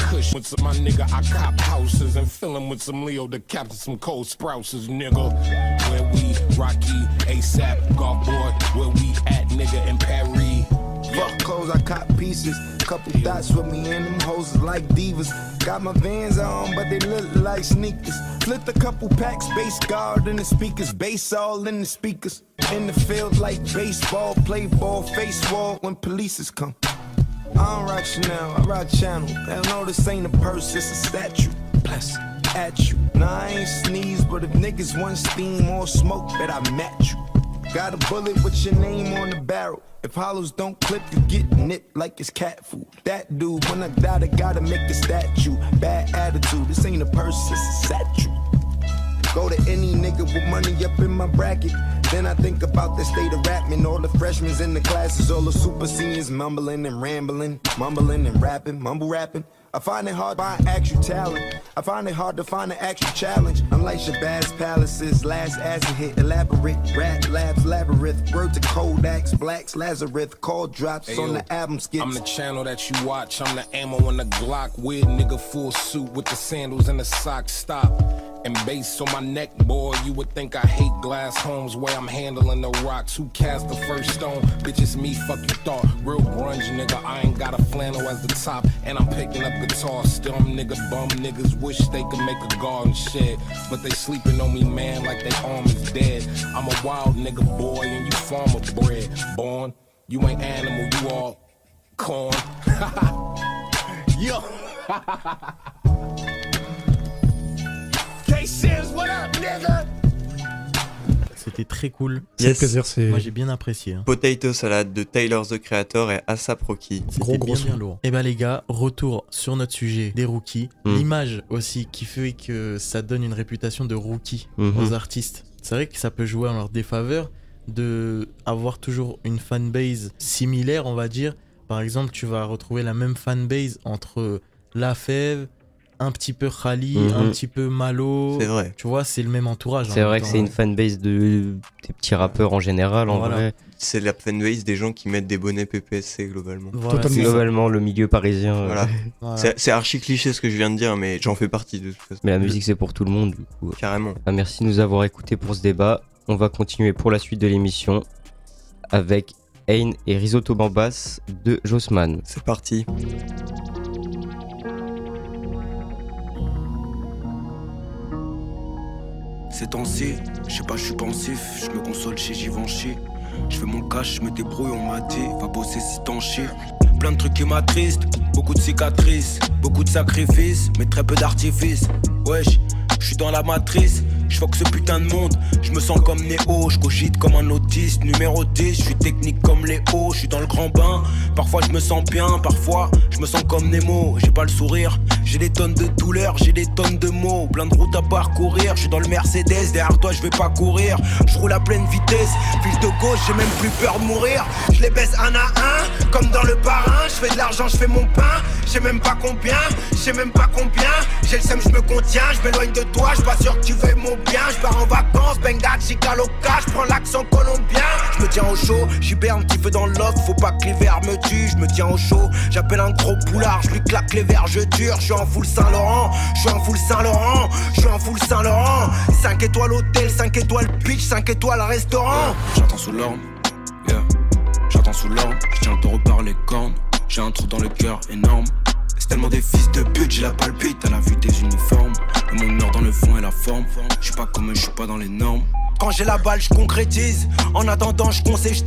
some my nigga. I cop houses and fill 'em with some Leo the captain, some cold sprouses, nigga. Where we Rocky, ASAP, golf boy. Where we at, nigga, in Paris. Fuck clothes, I cop pieces. Couple dots with me and them hoes is like divas. Got my vans on, but they look like sneakers. Flipped a couple packs, bass guard in the speakers, bass all in the speakers. In the field like baseball, play ball, face wall when polices come. I don't rock Chanel, I rock Channel. Hell no, this ain't a purse, it's a statue. Bless at you. Nah, I ain't sneeze, but if niggas want steam or smoke, bet I match you. Got a bullet with your name on the barrel. If hollows don't clip, you get nipped like it's cat food. That dude, when I die, I gotta make a statue. Bad attitude, this ain't a purse, it's a statue. Go to any nigga with money up in my bracket. Then I think about the state of rapping. All the freshmen in the classes, all the super seniors mumbling and rambling, mumbling and rapping, mumble rapping. I find it hard to find actual talent. I find it hard to find an actual challenge. Unlike Shabazz Palaces, last acid hit, elaborate, rat labs, labyrinth, word to Kodaks, blacks, Lazarus, call drops Hey, on yo, the album skits. I'm the channel that you watch. I'm the ammo in the Glock. Weird nigga full suit with the sandals and the socks. Stop. And bass on my neck, boy. You would think I hate glass homes where I'm handling the rocks. Who cast the first stone? Bitch, it's me. Fuck you thought. Real grunge, nigga. I ain't got a flannel as the top. And I'm picking up guitar. Still, I'm nigga bum. Niggas wish they could make a garden shed. But they sleeping on me, man, like they arm is dead. I'm a wild nigga, boy, and you farmer bred. Born. You ain't animal, you all corn. Yo. C'était très cool. Plaisir, c'est- Moi j'ai bien apprécié. hein. Potato Salad de Tyler the Creator et ASAP Rocky. C'était bien, bien lourd. Et bah les gars, retour sur notre sujet des rookies. Mm. L'image aussi qui fait que ça donne une réputation de rookie Mhm. aux artistes. C'est vrai que ça peut jouer en leur défaveur de avoir toujours une fanbase similaire, on va dire. Par exemple, tu vas retrouver la même fanbase entre La Fève, un petit peu Khali, Mhm. un petit peu Malo. C'est vrai. Tu vois, c'est le même entourage. en C'est même vrai que c'est une fanbase de des petits rappeurs en général, en Voilà. vrai. C'est la fanbase des gens qui mettent des bonnets PPSC globalement. Voilà, C'est globalement le milieu parisien. euh, Voilà. Voilà. C'est- C'est archi cliché ce que je viens de dire, mais j'en fais partie de toute façon. Mais la musique, c'est pour tout le monde, du coup. Carrément. Ah, merci de nous avoir écoutés pour ce débat. On va continuer pour la suite de l'émission avec Ain et Risotto Bambas de Jossman. C'est parti. Ces temps-ci, je sais pas, je suis pensif, je me console chez Givenchy. Je fais mon cash, je me débrouille, on m'a dit, va bosser si t'en chies. Plein de trucs qui m'attristent, beaucoup de cicatrices, beaucoup de sacrifices, mais très peu d'artifices. Wesh, je suis dans la matrice, Je que ce putain de monde, je me sens comme Néo, je cogite comme un autiste, numéro 10, je suis technique comme les hauts, je suis dans le grand bain. Parfois je me sens bien, parfois je me sens comme Nemo, j'ai pas le sourire, j'ai des tonnes de douleurs, j'ai des tonnes de mots, plein de routes à parcourir, je suis dans le Mercedes, derrière toi je vais pas courir, je roule à pleine vitesse, fil de gauche, j'ai même plus peur de mourir, je les baisse un à un, comme dans le parrain, je fais de l'argent, je fais mon pain, je sais même pas combien, je sais même pas combien, j'ai le seum, je me contiens, je m'éloigne de toi, je pas sûr que tu veux mon bien, je pars en vacances, Benga, Chica, Loca, je prends l'accent colombien. Je me tiens au chaud, j'hiberne un petit peu dans loft, faut pas que verres me tuent, je me tiens au chaud, j'appelle un gros boulard, je lui claque les verres, je dure, en full Saint-Laurent, je suis en full Saint-Laurent, je suis en full Saint-Laurent. 5 étoiles hôtel, 5 étoiles beach, 5 étoiles restaurant. J'attends sous l'orme, yeah. J'attends sous l'orme, je tiens le taureau par les cornes, j'ai un trou dans le cœur énorme. Tellement des fils de pute, j'ai la palpite à la vue des uniformes. Le monde meurt dans le fond et la forme. Je suis pas comme je suis pas dans les normes. Quand j'ai la balle, je concrétise. En attendant, je conseille, je.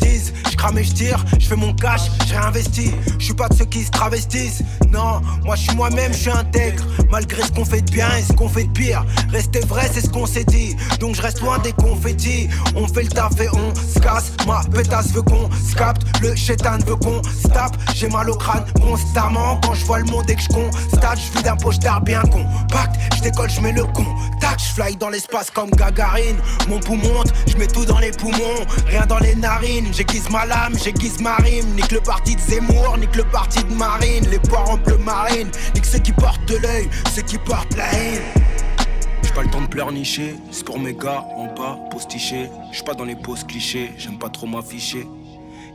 Je crame et je tire, je fais mon cash, je réinvestis. Je suis pas de ceux qui se travestissent. Non, moi je suis moi-même, je suis intègre. Malgré ce qu'on fait de bien et ce qu'on fait de pire. Rester vrai, c'est ce qu'on s'est dit. Donc je reste loin des confettis. On fait le taf et on se casse. Ma pétasse veut qu'on se capte. Le chétan veut qu'on se tape. J'ai mal au crâne constamment. Quand je vois le monde que je constate, je vis d'un bien compact. Je décolle, je mets le contact. Je fly dans l'espace comme Gagarine. Mon poumon je mets tout dans les poumons, rien dans les narines. J'aiguise ma lame, j'aiguise ma rime. Nique le parti de Zemmour, nique le parti de Marine. Les poires en bleu marine, nique ceux qui portent l'œil, ceux qui portent la haine. J'ai pas le temps de pleurnicher, c'est pour mes gars en bas, postiché. J'suis pas dans les poses clichés, j'aime pas trop m'afficher.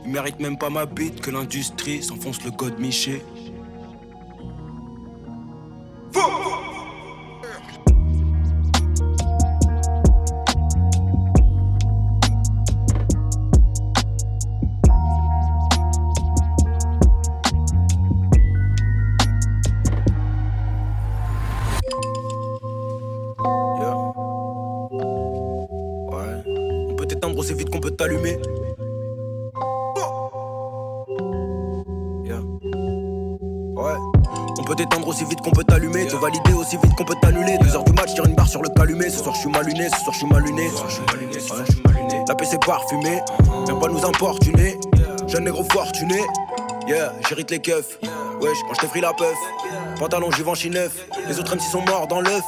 Ils méritent même pas ma bite que l'industrie s'enfonce le code miché. Fortuné, yeah, j'hérite les keufs. Wesh, quand je t'ai la peuf, pantalon Givenchy neuf. Les autres MC sont morts dans l'œuf.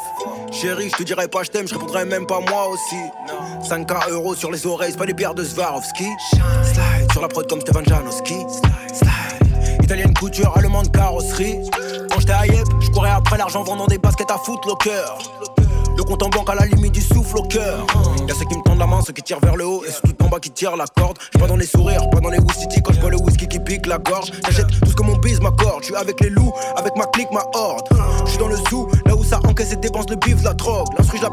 Chérie, je te dirais pas je t'aime, je répondrais même pas moi aussi. 5K euros sur les oreilles, c'est pas des bières de Swarovski. Sur la prod comme Stefan Janowski. Italienne couture, allemande carrosserie. Quand j'étais à Yep, je courais après l'argent vendant des baskets à footlocker. Le compte en banque à la limite du souffle au cœur. Y'a ceux qui me tendent la main, ceux qui tirent vers le haut, et ceux tout en bas qui tirent la corde. J'suis pas dans les sourires, pas dans les City quand j'bois le whisky qui pique la gorge. J'achète tout ce que mon bise m'accorde. J'suis avec les loups, avec ma clique, ma horde. J'suis dans le zoo, là où ça encaisse et dépense le bif, la drogue. L'instru, j'la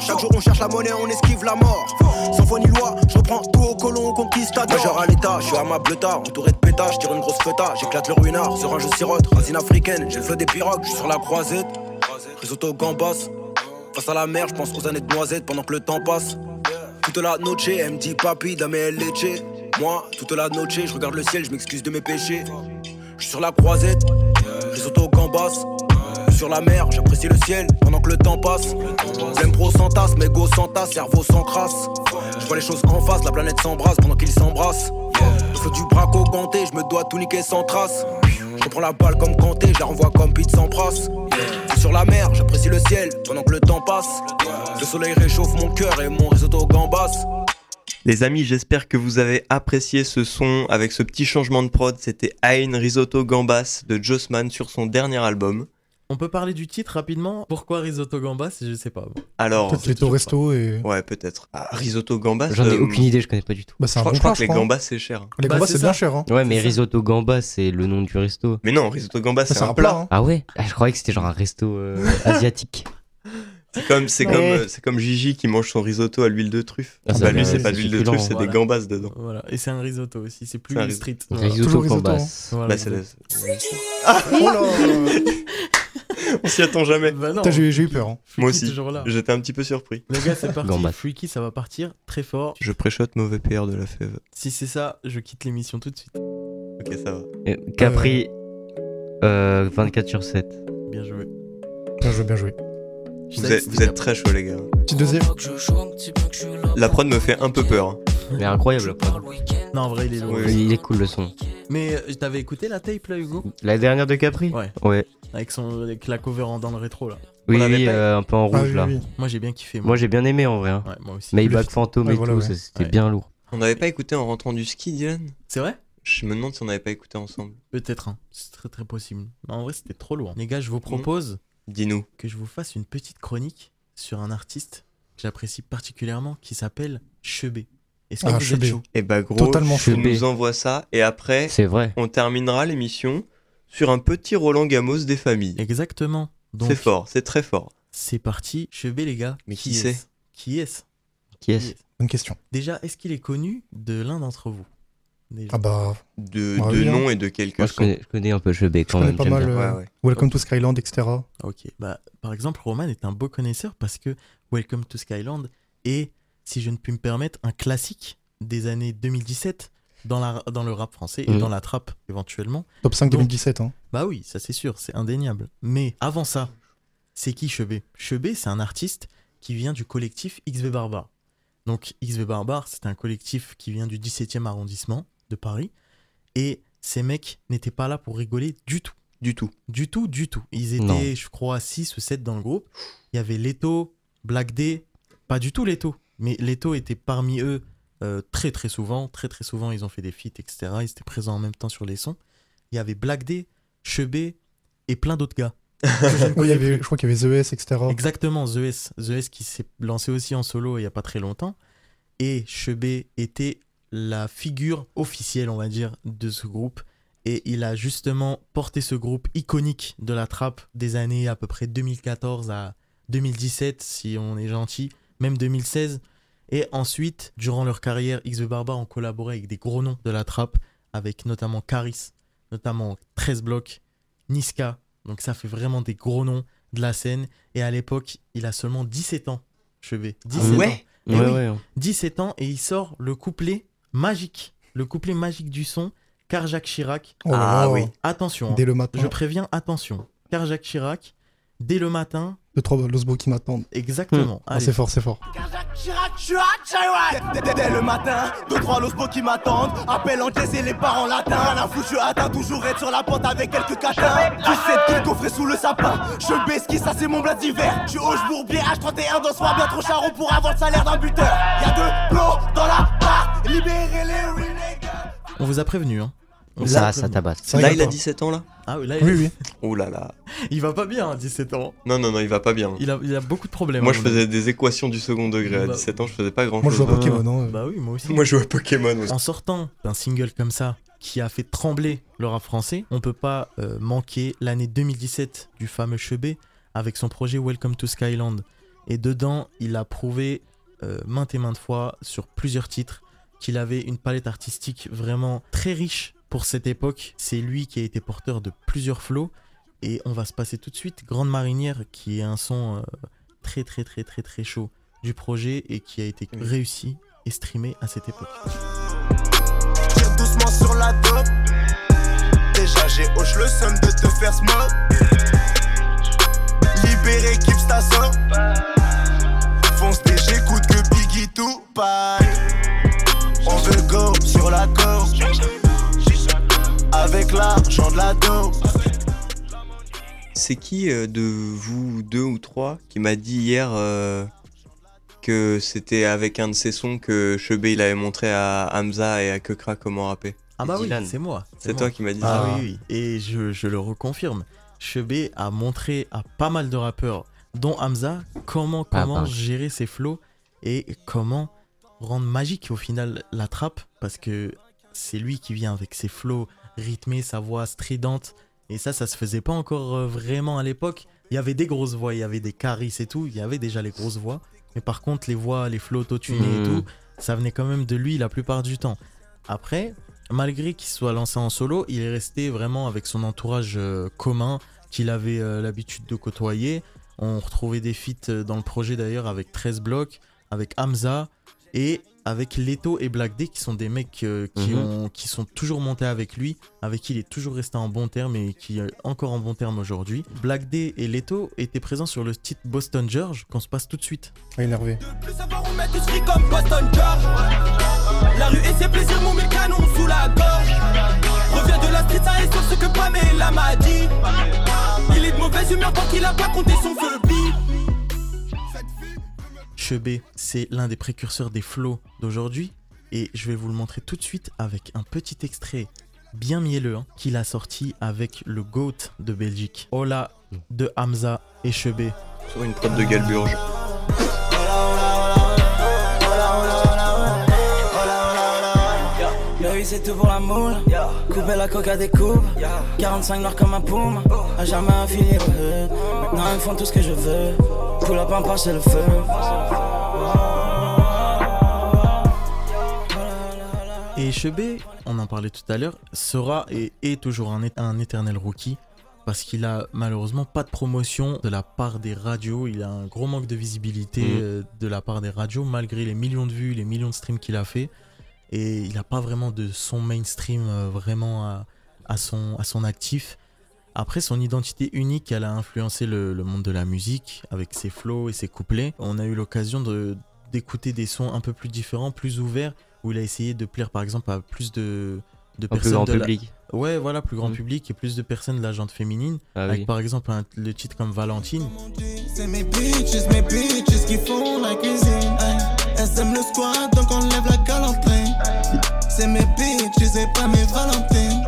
Chaque jour on cherche la monnaie, on esquive la mort. Sans foi ni loi, j'reprends tout au colon, au conquistador. Majeur à l'état, j'suis à ma bleuta, entouré de pétage, tire une grosse feta, j'éclate le ruinard. Sur un jeu sirote, racine africaine, j'ai le feu des pirogues, j'suis sur la croisette. Gambas, Face à la mer, je pense aux années de noisette pendant que le temps passe. Toute la noche, elle me dit papi, dame elle leche. Moi, toute la noche, je regarde le ciel, je m'excuse de mes péchés. Je suis sur la croisette, les autos gambas. Sur la mer, j'apprécie le ciel pendant que le temps passe. J'aime pro s'entasse, mes go s'entasse, cerveau s'encrasse. Je vois les choses en face, la planète s'embrasse pendant qu'ils s'embrassent. Je fais du braco ganté, je me dois tout niquer sans trace. Je prends la balle comme Kanté, je la renvoie comme Pete sans prasse. Sur la mer, j'apprécie le ciel pendant que le temps passe. Le soleil réchauffe mon cœur et mon risotto gambas. Les amis, j'espère que vous avez apprécié ce son avec ce petit changement de prod. C'était Ain Risotto Gambas de Jossman sur son dernier album. On peut parler du titre rapidement? Pourquoi Risotto Gambas? Je sais pas. Alors. Peut-être les resto et. Ouais, peut-être. Ah, risotto Gambas. J'en ai euh, aucune idée, je connais pas du tout. Bah, c'est un je, bon crois, que les gambas c'est cher. Les bah, gambas c'est bien cher. Hein. Ouais, mais risotto Gambas c'est le nom du resto. Mais non, risotto Gambas c'est un, plat. Hein. Ah ouais? Ah, Je croyais que c'était genre un resto euh, asiatique. C'est comme, c'est comme, euh, c'est comme Gigi qui mange son risotto à l'huile de truffe. Ah, bah lui, c'est pas de l'huile de truffe, c'est des gambas dedans. Voilà, et c'est un risotto aussi, c'est plus street. Risotto gambas. Voilà, bah, c'est Ah, On s'y attend jamais. Bah j'ai eu peur. Hein. Moi aussi. J'étais un petit peu surpris. Les gars, c'est parti. Freaky, ça va partir très fort. Je préchote mauvais PR de la fève. Si c'est ça, je quitte l'émission tout de suite. Ok, ça va. Capri, euh... 24 sur 7. Bien joué. Bien joué, bien joué. Vous êtes, vous très chaud, les gars. Petit deuxième. La prod me fait un peu peur. Mais incroyable. Non, en vrai, il est lourd. Oui, Il est cool le son. Mais euh, t'avais écouté la tape là, Hugo? La dernière de Capri? Ouais. Ouais. Avec, son, avec la cover en dans le rétro là. Oui, l'avait oui, pas euh, un peu en Ah rouge oui, là. oui. Moi j'ai bien kiffé. Moi j'ai bien aimé en vrai. hein. Ouais, moi aussi. Maybach Le- Fantôme Ouais, et voilà, tout, ouais. c'était Ouais. bien lourd. On n'avait pas écouté en rentrant du ski, Dylan C'est vrai? Je me demande si on n'avait pas écouté ensemble. Peut-être, hein. c'est très très possible. Mais en vrai, c'était trop lourd. Les gars, je vous propose Dis-nous. que je vous fasse une petite chronique sur un artiste que j'apprécie particulièrement qui s'appelle Chebé. Est-ce que Ah, vous Chebé. êtes chaud? Et bah gros, Totalement tu chaud. nous envoies ça et après, C'est vrai. on terminera l'émission sur un petit Roland Gamos des familles. Exactement. Donc, C'est fort, c'est très fort. C'est parti. Chebé, les gars. Mais qui est-ce c'est? Qui est-ce? Qui est-ce? Bonne question. Déjà, est-ce qu'il est connu de l'un d'entre vous? Déjà. Ah bah, De, Ouais, de oui, hein. nom et de quelques Moi je connais, je connais un peu Chebé je quand connais même. pas mal euh, Ouais, ouais. Welcome to Skyland, etc. Ok, bah, par exemple, Roman est un beau connaisseur parce que Welcome to Skyland est, si je ne puis me permettre, un classique des années 2017 dans, la, dans le rap français et Mhm. dans la trappe éventuellement. Top 5 Donc- 2017. Hein. Bah oui, ça c'est sûr, c'est indéniable. Mais avant ça, c'est qui Chebé Chebé, c'est un artiste qui vient du collectif XV Barbare. Donc XV Barbare, c'est un collectif qui vient du 17e arrondissement de Paris. Et ces mecs n'étaient pas là pour rigoler du tout. Du tout. Du tout, du tout. Ils étaient, Non. je crois, 6 ou 7 dans le groupe. Il y avait Leto, Black D, pas du tout Leto, mais Leto était parmi eux euh, très très souvent. Très très souvent, ils ont fait des feats, etc. Ils étaient présents en même temps sur les sons. Il y avait Black D, Chebé et plein d'autres gars. je Oui, il y avait, je crois qu'il y avait The S, etc. Exactement, The S. The S qui s'est lancé aussi en solo il n'y a pas très longtemps. Et Chebé était la figure officielle, on va dire, de ce groupe. Et il a justement porté ce groupe iconique de la trappe des années à peu près 2014 à 2017, si on est gentil, même 2016. Et ensuite, durant leur carrière, X The Barba ont collaboré avec des gros noms de la trappe, avec notamment Caris, notamment 13 blocs, Niska. Donc ça fait vraiment des gros noms de la scène. Et à l'époque, il a seulement 17 ans, Chebé. 17 ouais ans. Ouais, oui, ouais. hein. 17 ans et il sort le couplet magique. Le couplet magique du son, car Jacques Chirac. Oh là Ah là. oui. Attention, hein. Dès le matin. je préviens, attention. Car Jacques Chirac, dès le matin, Deux, trois Losbo qui m'attendent. exactement. Ah, Allez. c'est fort, c'est fort. Dès, le matin, deux trois losbos qui m'attendent. Appel anglais et les parents latins. Foutre, je atteins toujours être sur la pente avec quelques catins. Tu sais qui coffret sous le sapin. Je baisse qui, ça c'est mon blaze d'hiver. Je suis Hoche Bourbier, H31 dans soir, bien trop charron pour avoir le salaire d'un buteur. Y'a deux plots dans la part, libérez les renegades. On vous a prévenu. Hein. On Ça, tabasse. Là, il a pas. 17 ans, là Ah oui, là, Oui, il, oui. Oh là là. il va pas bien, hein, 17 ans. Non, non, non, il va pas bien. Il a, il a beaucoup de problèmes. Moi, à je faisais des équations du second degré. À Bah- 17 ans, je faisais pas grand Moi, je chose. joue à Pokémon. Hein. Bah oui, moi aussi. Moi, je jouais à Pokémon aussi. En sortant d'un single comme ça, qui a fait trembler le rap français, on peut pas euh, manquer l'année 2017 du fameux Chebé avec son projet Welcome to Skyland. Et dedans, il a prouvé euh, maintes et maintes fois sur plusieurs titres qu'il avait une palette artistique vraiment très riche pour cette époque. C'est lui qui a été porteur de plusieurs flows. Et on va se passer tout de suite Grande Marinière, qui est un son euh, très très très très très chaud du projet et qui a été réussi et streamé à cette époque. Tire doucement sur la dope. Déjà j'ai hoche le seum de te faire smoke. Libéré, kiff ta soeur. Fonce tes j'écoute que Biggie tout On veut go sur la corde. Avec l'argent de la. C'est qui euh, de vous deux ou trois qui m'a dit hier euh, que c'était avec un de ses sons que Chebé il avait montré à Hamza et à Kekra comment rapper? Ah bah oui, c'est moi. C'est toi qui m'as dit Ah ça. oui, oui. Et je, je le reconfirme. Chebé a montré à pas mal de rappeurs, dont Hamza, comment, Ah, bah. gérer ses flows et comment rendre magique au final la trappe. Parce que c'est lui qui vient avec ses flows rythmés, sa voix stridente. Et ça, ça se faisait pas encore euh, vraiment à l'époque. Il y avait des grosses voix, il y avait des caris et tout. Il y avait déjà les grosses voix. Mais par contre, les voix, les flows autotunés et Mhm. tout, ça venait quand même de lui la plupart du temps. Après, malgré qu'il soit lancé en solo, il est resté vraiment avec son entourage euh, commun qu'il avait euh, l'habitude de côtoyer. On retrouvait des feats dans le projet d'ailleurs avec 13 blocs, avec Hamza. Et avec Leto et Black D qui sont des mecs euh, qui, Mhm. ont, qui sont toujours montés avec lui, avec qui il est toujours resté en bon terme et qui est encore en bon terme aujourd'hui. Black D et Leto étaient présents sur le titre Boston George qu'on se passe tout de suite. énervé. Tous free comme Boston George. La rue et ses plaisirs m'ont mis le canon sous la gorge. Reviens de la street, ça est sur ce que Pamela m'a dit. Il est de mauvaise humeur tant qu'il a pas compté son feu Chebé, c'est l'un des précurseurs des flows d'aujourd'hui et je vais vous le montrer tout de suite avec un petit extrait bien mielleux hein, qu'il a sorti avec le GOAT de Belgique. Hola de Hamza et. Sur une prod de Galburge. Le oui c'est tout pour la moule Couper la coca des coupes 45 noirs comme un poum. A jamais infini le hood Maintenant ils font tout ce que je veux. Pull up en passer le feu. Et Chebé, on en parlait tout à l'heure, sera et est toujours un, éternel rookie parce qu'il a malheureusement pas de promotion de la part des radios. Il a un gros manque de visibilité Mhm. euh, de la part des radios malgré les millions de vues, les millions de streams qu'il a fait. Et il n'a pas vraiment de son mainstream euh, vraiment à, à son, à son actif. Après, son identité unique, elle a influencé le, le monde de la musique avec ses flows et ses couplets. On a eu l'occasion de- d'écouter des sons un peu plus différents, plus ouverts, où il a essayé de plaire par exemple à plus de, de Un plus personnes. grand de la- public. Ouais, voilà, plus grand Mm. public et plus de personnes de la gente féminine. Ah avec oui. par exemple un- le titre comme Valentine. C'est mes bitches, mes bitches qui font la cuisine. Hey. Elles aiment le squat, donc on lève la galanterie. C'est mes bitches pas mes Valentines.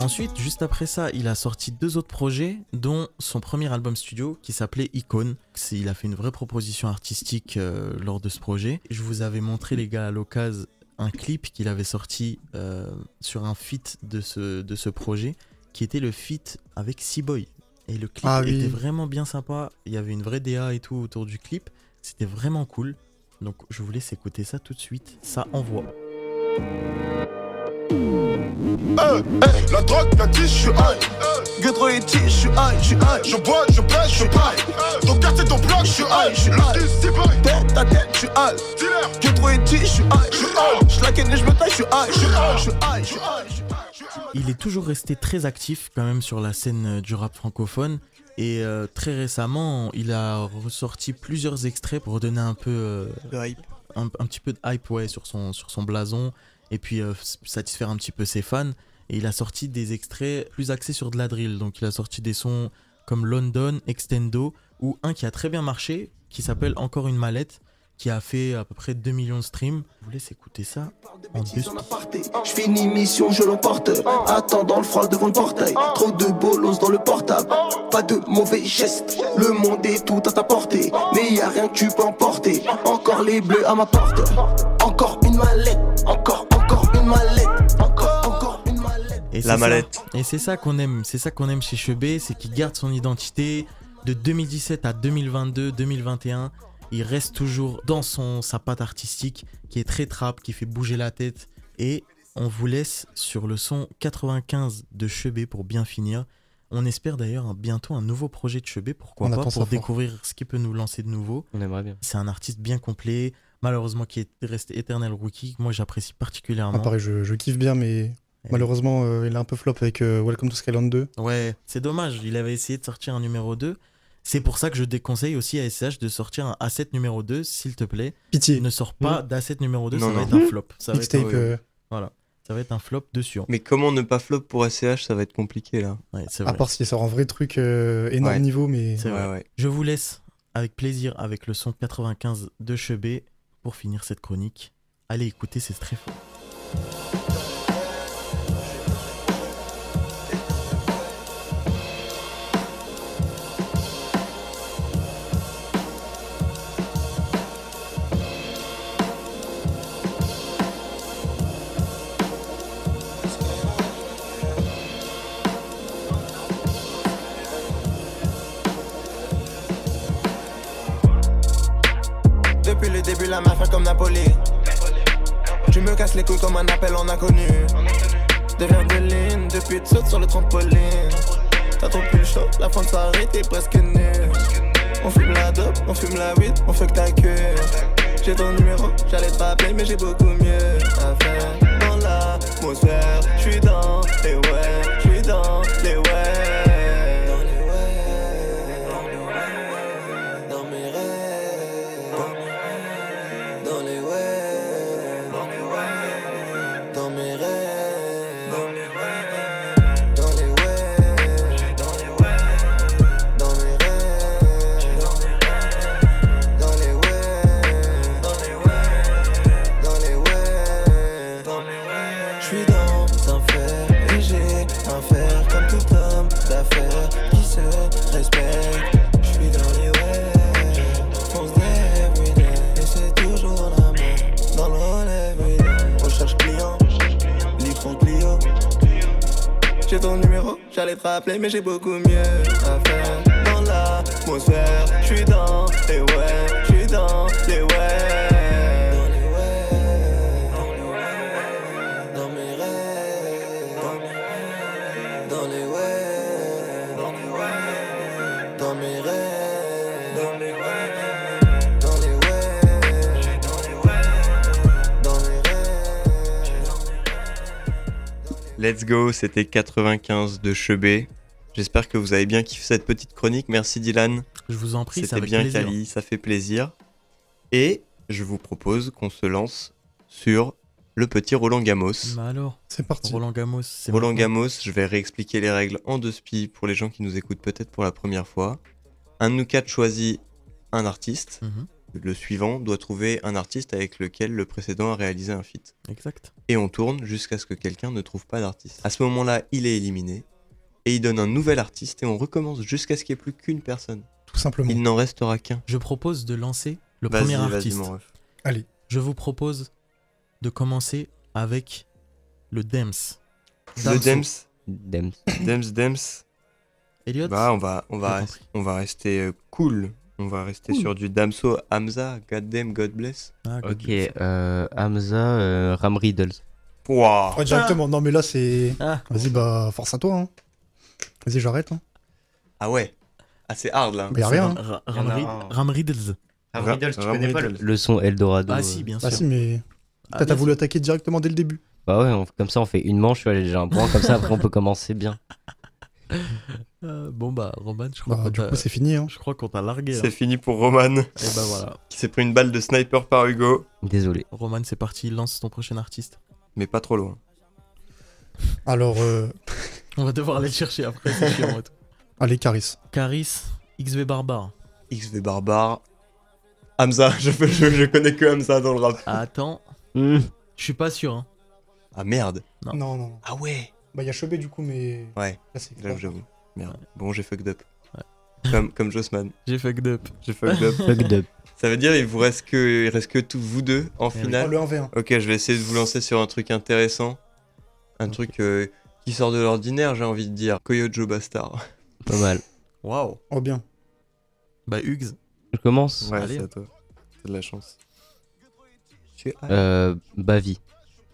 Ensuite, juste après ça, il a sorti deux autres projets, dont son premier album studio qui s'appelait Icon. C'est- Il a fait une vraie proposition artistique euh, lors de ce projet. Je vous avais montré, les gars, à l'occasion, un clip qu'il avait sorti euh, sur un feat de ce, de ce projet, qui était le feat avec Seaboy. Et le clip Ah oui. était vraiment bien sympa. Il y avait une vraie DA et tout autour du clip. C'était vraiment cool. Donc, je vous laisse écouter ça tout de suite. Ça envoie. Hey, hey, la drogue, la tige, je suis high. Gueudreau et tige, je suis high, je suis high. Je bois, je pèse, je paille. Ton quartier, ton bloc, je suis high. je suis high. Tête à tête, je suis high. Dealer. Gueudreau et tige, je suis high, je suis high. Je la ken et je me taille, je suis high, je suis high, je suis high, je suis high, je suis high. Il est toujours resté très actif quand même sur la scène euh, du rap francophone. Et euh, très récemment, il a ressorti plusieurs extraits pour redonner un peu euh, Un, un petit peu de hype ouais, sur, son, sur son blason et puis euh, satisfaire un petit peu ses fans. Et il a sorti des extraits plus axés sur de la drill. Donc il a sorti des sons comme London, Extendo ou un qui a très bien marché qui s'appelle Encore une mallette qui a fait à peu près 2 millions de streams. Je vous laisse écouter ça en deux Je finis mission, je l'emporte. Attends dans le froid devant le portail. Trop de bolos dans le portable. Pas de mauvais gestes. Le monde est tout à ta portée. Mais y a rien que tu peux emporter. Encore les bleus à ma porte. Encore une mallette. Encore, encore une mallette. Encore, encore une mallette. Et La c'est ça- mallette. Et c'est ça qu'on aime, c'est ça qu'on aime chez Chebé, c'est qu'il garde son identité de 2017 à 2022, 2021. Il reste toujours dans son sa patte artistique qui est très trap, qui fait bouger la tête. Et on vous laisse sur le son 95 de Chebé pour bien finir. On espère d'ailleurs bientôt un nouveau projet de Chebé, pourquoi On pas, attend pour fort. découvrir ce qui peut nous lancer de nouveau. On aimerait bien. C'est un artiste bien complet, malheureusement qui est resté éternel rookie. Moi j'apprécie particulièrement. Ah, pareil, je, je kiffe bien, mais malheureusement, euh, il a un peu flop avec euh, Welcome to Skyland 2. Ouais, c'est dommage. Il avait essayé de sortir un numéro 2. C'est pour ça que je déconseille aussi à SCH de sortir un A7 numéro 2, s'il te plaît. Pitié. Ne sors pas Mmh. d'A7 numéro 2, Non, ça va être un flop. Ça va être, Mixtape, euh, Voilà. Ça va être un flop dessus. Mais comment ne pas flop pour ACH, ça va être compliqué là. Ouais, c'est À vrai. part s'il sort un vrai truc euh, énorme Ouais. niveau, mais. C'est vrai. Ouais, ouais. Je vous laisse avec plaisir avec le son 95 de Chebé pour finir cette chronique. Allez écouter, c'est très fort. La mafia comme Napoli. Tu me casses les couilles comme un appel en inconnu. Deviens de ligne, depuis tu sautes sur le trampoline. T'as trop plus chaud, la fin de soirée, t'es presque nul. On fume la dope, on fume la weed, on fuck ta queue. J'ai ton numéro, j'allais te rappeler, mais j'ai beaucoup mieux à faire. Dans l'atmosphère, j'suis dans les ouais, j'ai beaucoup mieux à faire. Dans l'atmosphère, j'suis dans les ouais, j'suis dans les ouais. Let's go, c'était 95 de Chebet. J'espère que vous avez bien kiffé cette petite chronique. Merci Dylan. Je vous en prie, c'est C'était bien plaisir. quali, ça fait plaisir. Et je vous propose qu'on se lance sur le petit Roland Gamos. Bah alors, C'est parti. Roland Gamos, c'est Roland maintenant. Gamos, je vais réexpliquer les règles en deux spi pour les gens qui nous écoutent peut-être pour la première fois. Un de nous quatre choisit un artiste. Mhm. Le suivant doit trouver un artiste avec lequel le précédent a réalisé un feat. Exact. Et on tourne jusqu'à ce que quelqu'un ne trouve pas d'artiste. À ce moment-là, il est éliminé. Et il donne un nouvel artiste et on recommence jusqu'à ce qu'il n'y ait plus qu'une personne. Tout simplement. Il n'en restera qu'un. Je propose de lancer le Vas-y, premier vas-y, artiste. mon ref. Allez. Je vous propose de commencer avec le Dems. Le Dems. Dems. Dems, Dems. Elliot Bah, on va, on va, compris. on va rester euh, cool. On va rester Cool. sur du Damso Hamza. God damn, God bless. Ah, God Ok, bless. euh, Hamza, euh, Ram Riddles. Waouh. Ouais, directement. Non, mais là, c'est. Ah. Vas-y, bah, force à toi. Hein. Vas-y, j'arrête. Hein. Ah ouais. Ah, c'est hard là. Mais y a rien. hein. Ra- Il y en a Ram, un. Ram Riddles. Ram Ra- tu Ram connais pas le, son Eldorado Ah euh. si, bien Bah, sûr. si, mais. Ah, T'as bien voulu attaquer directement dès le début. Bah ouais, on- comme ça on fait une manche, ouais, j'ai un point, comme ça après on peut commencer bien. Euh, bon bah, Roman, je crois Bah, qu'on du t'a- coup, c'est fini. Hein. je crois qu'on t'a largué. C'est fini pour Roman, Et bah voilà. qui s'est pris une balle de sniper par Hugo, Désolé. Roman, c'est parti, lance ton prochain artiste. mais pas trop loin. Alors, euh... On va devoir aller le chercher après, c'est chiant et tout. allez, Caris. Caris, XV Barbare. XV Barbare. Hamza, je, je, je connais que Hamza dans le rap. Attends, Hmm. je suis pas sûr. Hein. Ah merde. Non. Non, non. Ah ouais. Bah, il y a Chebet du coup, mais. Ouais, Là, c'est là grave. j'avoue. Merde. Bon, j'ai fucked up. Comme, comme Jossman. J'ai fucked up. J'ai fucked up. Fucked up. Ça veut dire il vous reste que il reste que tous vous deux en Eh oui. Oh, finale. le 1v1. Ok, je vais essayer de vous lancer sur un truc intéressant. Un truc euh, qui sort de l'ordinaire, j'ai envie de dire. Coyote Joe Bastard. Pas mal. Waouh. Oh, bien. Bah, Hugs. Je commence Ouais, Allez. c'est à toi. T'as de la chance. Tu- euh, Bavi.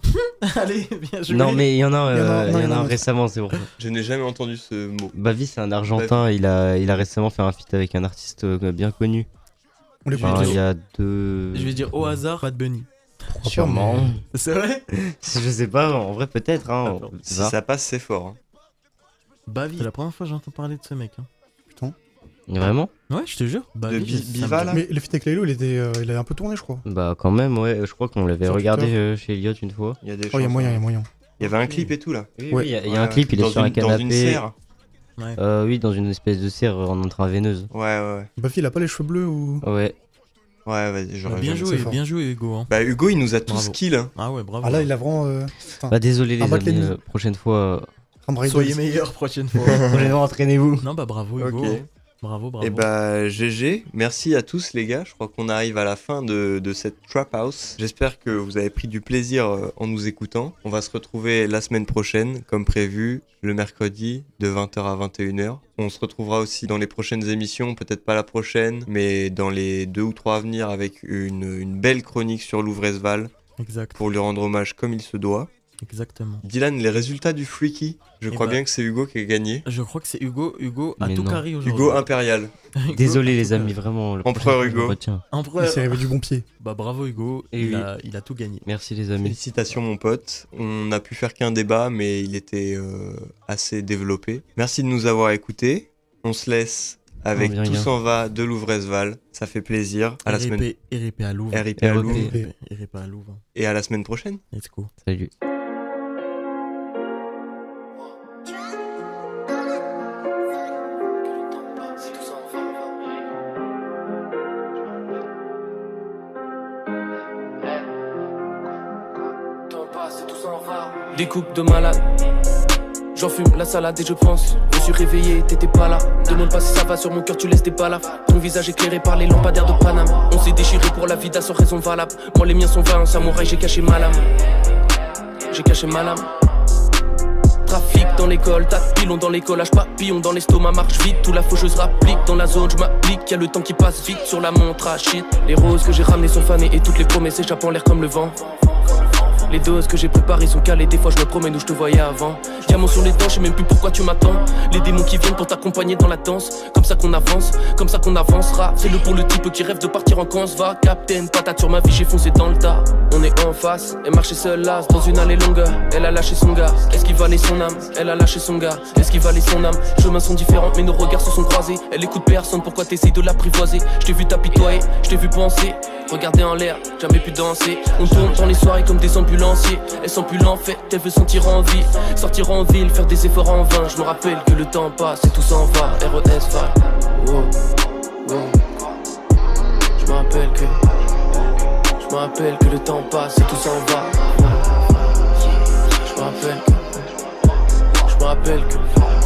Allez, bien joué. Non mais il y en a, Il y en a- non, il y en a un récemment, c'est bon. Je n'ai jamais entendu ce mot. Bavi c'est un Argentin, il a, il a récemment fait un feat avec un artiste euh, bien connu. On dire- il y a deux... Je vais dire au hasard, Bad Bunny. Sûrement. pas, C'est vrai Je sais pas, en vrai peut-être. Hein. Attends. Si ça passe, c'est fort. hein. Bavi. C'est la première fois que j'entends parler de ce mec. hein. Vraiment? Ouais, je te jure. Bavi. Bi- Biva, là Mais le feat avec Laylo, il, était, euh, il a un peu tourné, je crois. Bah quand même, ouais. Je crois qu'on l'avait regardé euh, chez Elliot une fois. Il y a des Oh, il y a moyen, il y hein. a moyen. Il y avait un clip et tout là. Oui, Ouais. oui, il y a, il y a un clip, il est dans sur un une- Dans canapé. une serre. Ouais. Euh, oui, dans une espèce de serre en intraveineuse. Ouais, ouais, ouais. Bafi, il a pas les cheveux bleus ou. Ouais. Ouais, vas-y, Bah, j'aurais bien jamais- joué, bien joué, Hugo. hein. Bah, Hugo, il nous a tous kill. hein. Ah ouais, bravo. Ah là, il a vraiment. euh, Bah désolé les amis, euh, prochaine fois, Raiders. Soyez meilleurs prochaine fois. prochainement entraînez-vous. non, bah bravo, Hugo. Ok. Bravo, bravo. Et bah GG, merci à tous les gars, je crois qu'on arrive à la fin de, de cette Trap House. J'espère que vous avez pris du plaisir euh, en nous écoutant. On va se retrouver la semaine prochaine, comme prévu, le mercredi de 20h à 21h. On se retrouvera aussi dans les prochaines émissions, peut-être pas la prochaine, mais dans les deux ou trois à venir avec une, une belle chronique sur Louvresval Exact. pour lui rendre hommage comme il se doit. Exactement. Dylan, les résultats du Freaky, je Eh crois bah, bien que c'est Hugo qui a gagné. Je crois que c'est Hugo. Hugo a Mais tout non. carré aujourd'hui. Hugo Impérial. Hugo Désolé les amis, vraiment. le Empereur Hugo. Empereur. Il s'est arrivé du bon pied. Bah bravo Hugo, Et il, oui. a, il a tout gagné. Merci les amis. Félicitations mon pote. On n'a pu faire qu'un débat, mais il était euh, assez développé. Merci de nous avoir écoutés. On se laisse avec Tout s'en va de Louvresval. Ça fait plaisir. À la semaine RIP à Louvre. À RIP à Louvre. Et à la semaine prochaine. Let's go. Salut. Des coupes de malade. J'en fume la salade et je pense. Je suis réveillé, t'étais pas là. Demande pas si ça va sur mon cœur, tu laisses des balafres. Ton visage éclairé par les lampadaires de Paname. On s'est déchiré pour la vida sans raison valable. Moi, les miens sont vains, en samouraï, j'ai caché ma lame. J'ai caché ma lame. Trafic dans l'école, tas de pilons dans l'école, H papillon dans l'estomac, marche vite, tout la faucheuse rapplique dans la zone, je m'applique, y a le temps qui passe vite sur la montre à shit. Les roses que j'ai ramenées sont fanées et toutes les promesses échappent en l'air comme le vent. Les doses que j'ai préparées sont calées, des fois je me promène où je te voyais avant. Diamant sur les dents, je sais même plus pourquoi tu m'attends. Les démons qui viennent pour t'accompagner dans la danse. Comme ça qu'on avance, comme ça qu'on avancera. Fais-le pour le type qui rêve de partir en camp, va. Captain, patate sur ma vie, j'ai foncé dans le tas. On est en face, elle marchait seule là, dans une allée longue. Elle a lâché son gars, est-ce qu'il valait son âme? Elle a lâché son gars, est-ce qu'il valait son âme? Chemins sont différents, mais nos regards se sont croisés. Elle écoute personne, pourquoi t'essayes de l'apprivoiser? Je t'ai vu t'apitoyer, je t'ai vu penser. Regarder en l'air, jamais pu danser. On tourne dans les soirées comme des ambulanciers. Elle sent plus l'enfait, elle veut sentir en vie. Sortir en ville, faire des efforts en vain. Je me rappelle que le temps passe et tout s'en va. RES va. Wow. Je me rappelle que. Je me rappelle que le temps passe et tout s'en va. Je rappelle. Je me rappelle que.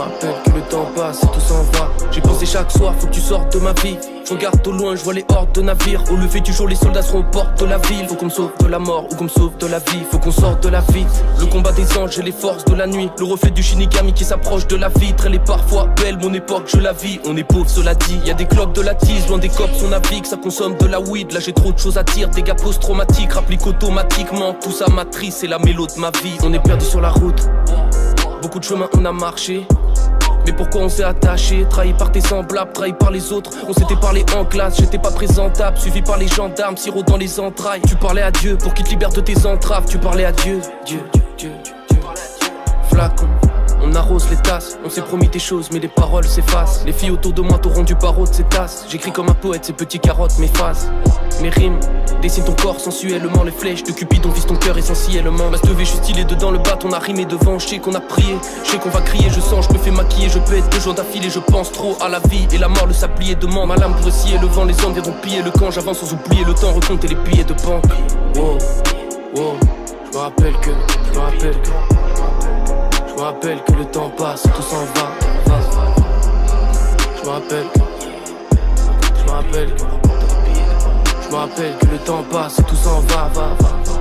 Rappelle que le temps passe et tout s'en va. J'ai pensé chaque soir, faut que tu sortes de ma vie. Je regarde au loin, je vois les hordes de navires. Au lever du jour, les soldats seront aux portes de la ville. Faut qu'on me sauve de la mort ou qu'on me sauve de la vie. Faut qu'on sorte de la vie. Le combat des anges et les forces de la nuit. Le reflet du Shinigami qui s'approche de la vitre. Elle est parfois belle, mon époque, je la vis. On est pauvre, cela dit. Y a des cloques de la tise, loin des cops, on navigue. Ça consomme de la weed. Là, j'ai trop de choses à dire. Dégâts post-traumatiques, rapplique automatiquement. Tout ça matrice, c'est la mélo de ma vie. On est perdu sur la route. Beaucoup de chemins on a marché. Mais pourquoi on s'est attaché? Trahi par tes semblables, trahi par les autres. On s'était parlé en classe, j'étais pas présentable. Suivi par les gendarmes, sirop dans les entrailles. Tu parlais à Dieu pour qu'il te libère de tes entraves. Tu parlais à Dieu, Dieu, Dieu, Dieu. Flacon. On arrose les tasses, on s'est promis des choses, mais les paroles s'effacent. Les filles autour de moi t'auront du barreau de ces tasses. J'écris comme un poète, ces petits carottes m'effacent. Mes rimes dessinent ton corps sensuellement, les flèches de Cupidon visent ton cœur essentiellement. Ma je suis stylé dedans le bat, on a rimé devant. Je sais qu'on a prié, je sais qu'on va crier, je sens, je me fais maquiller, je pète deux jours d'affilée, je pense trop à la vie et la mort, le sablier demande. Ma lame pour scier le vent, les hommes viendront piller le camp. J'avance sans oublier le temps, recompter les billets de banque. Wow, wow, je me rappelle que, je me rappelle que. Je me rappelle que le temps passe, tout s'en va. va. Je me rappelle. Je me rappelle. Je me rappelle que le temps passe, tout s'en va, va, va.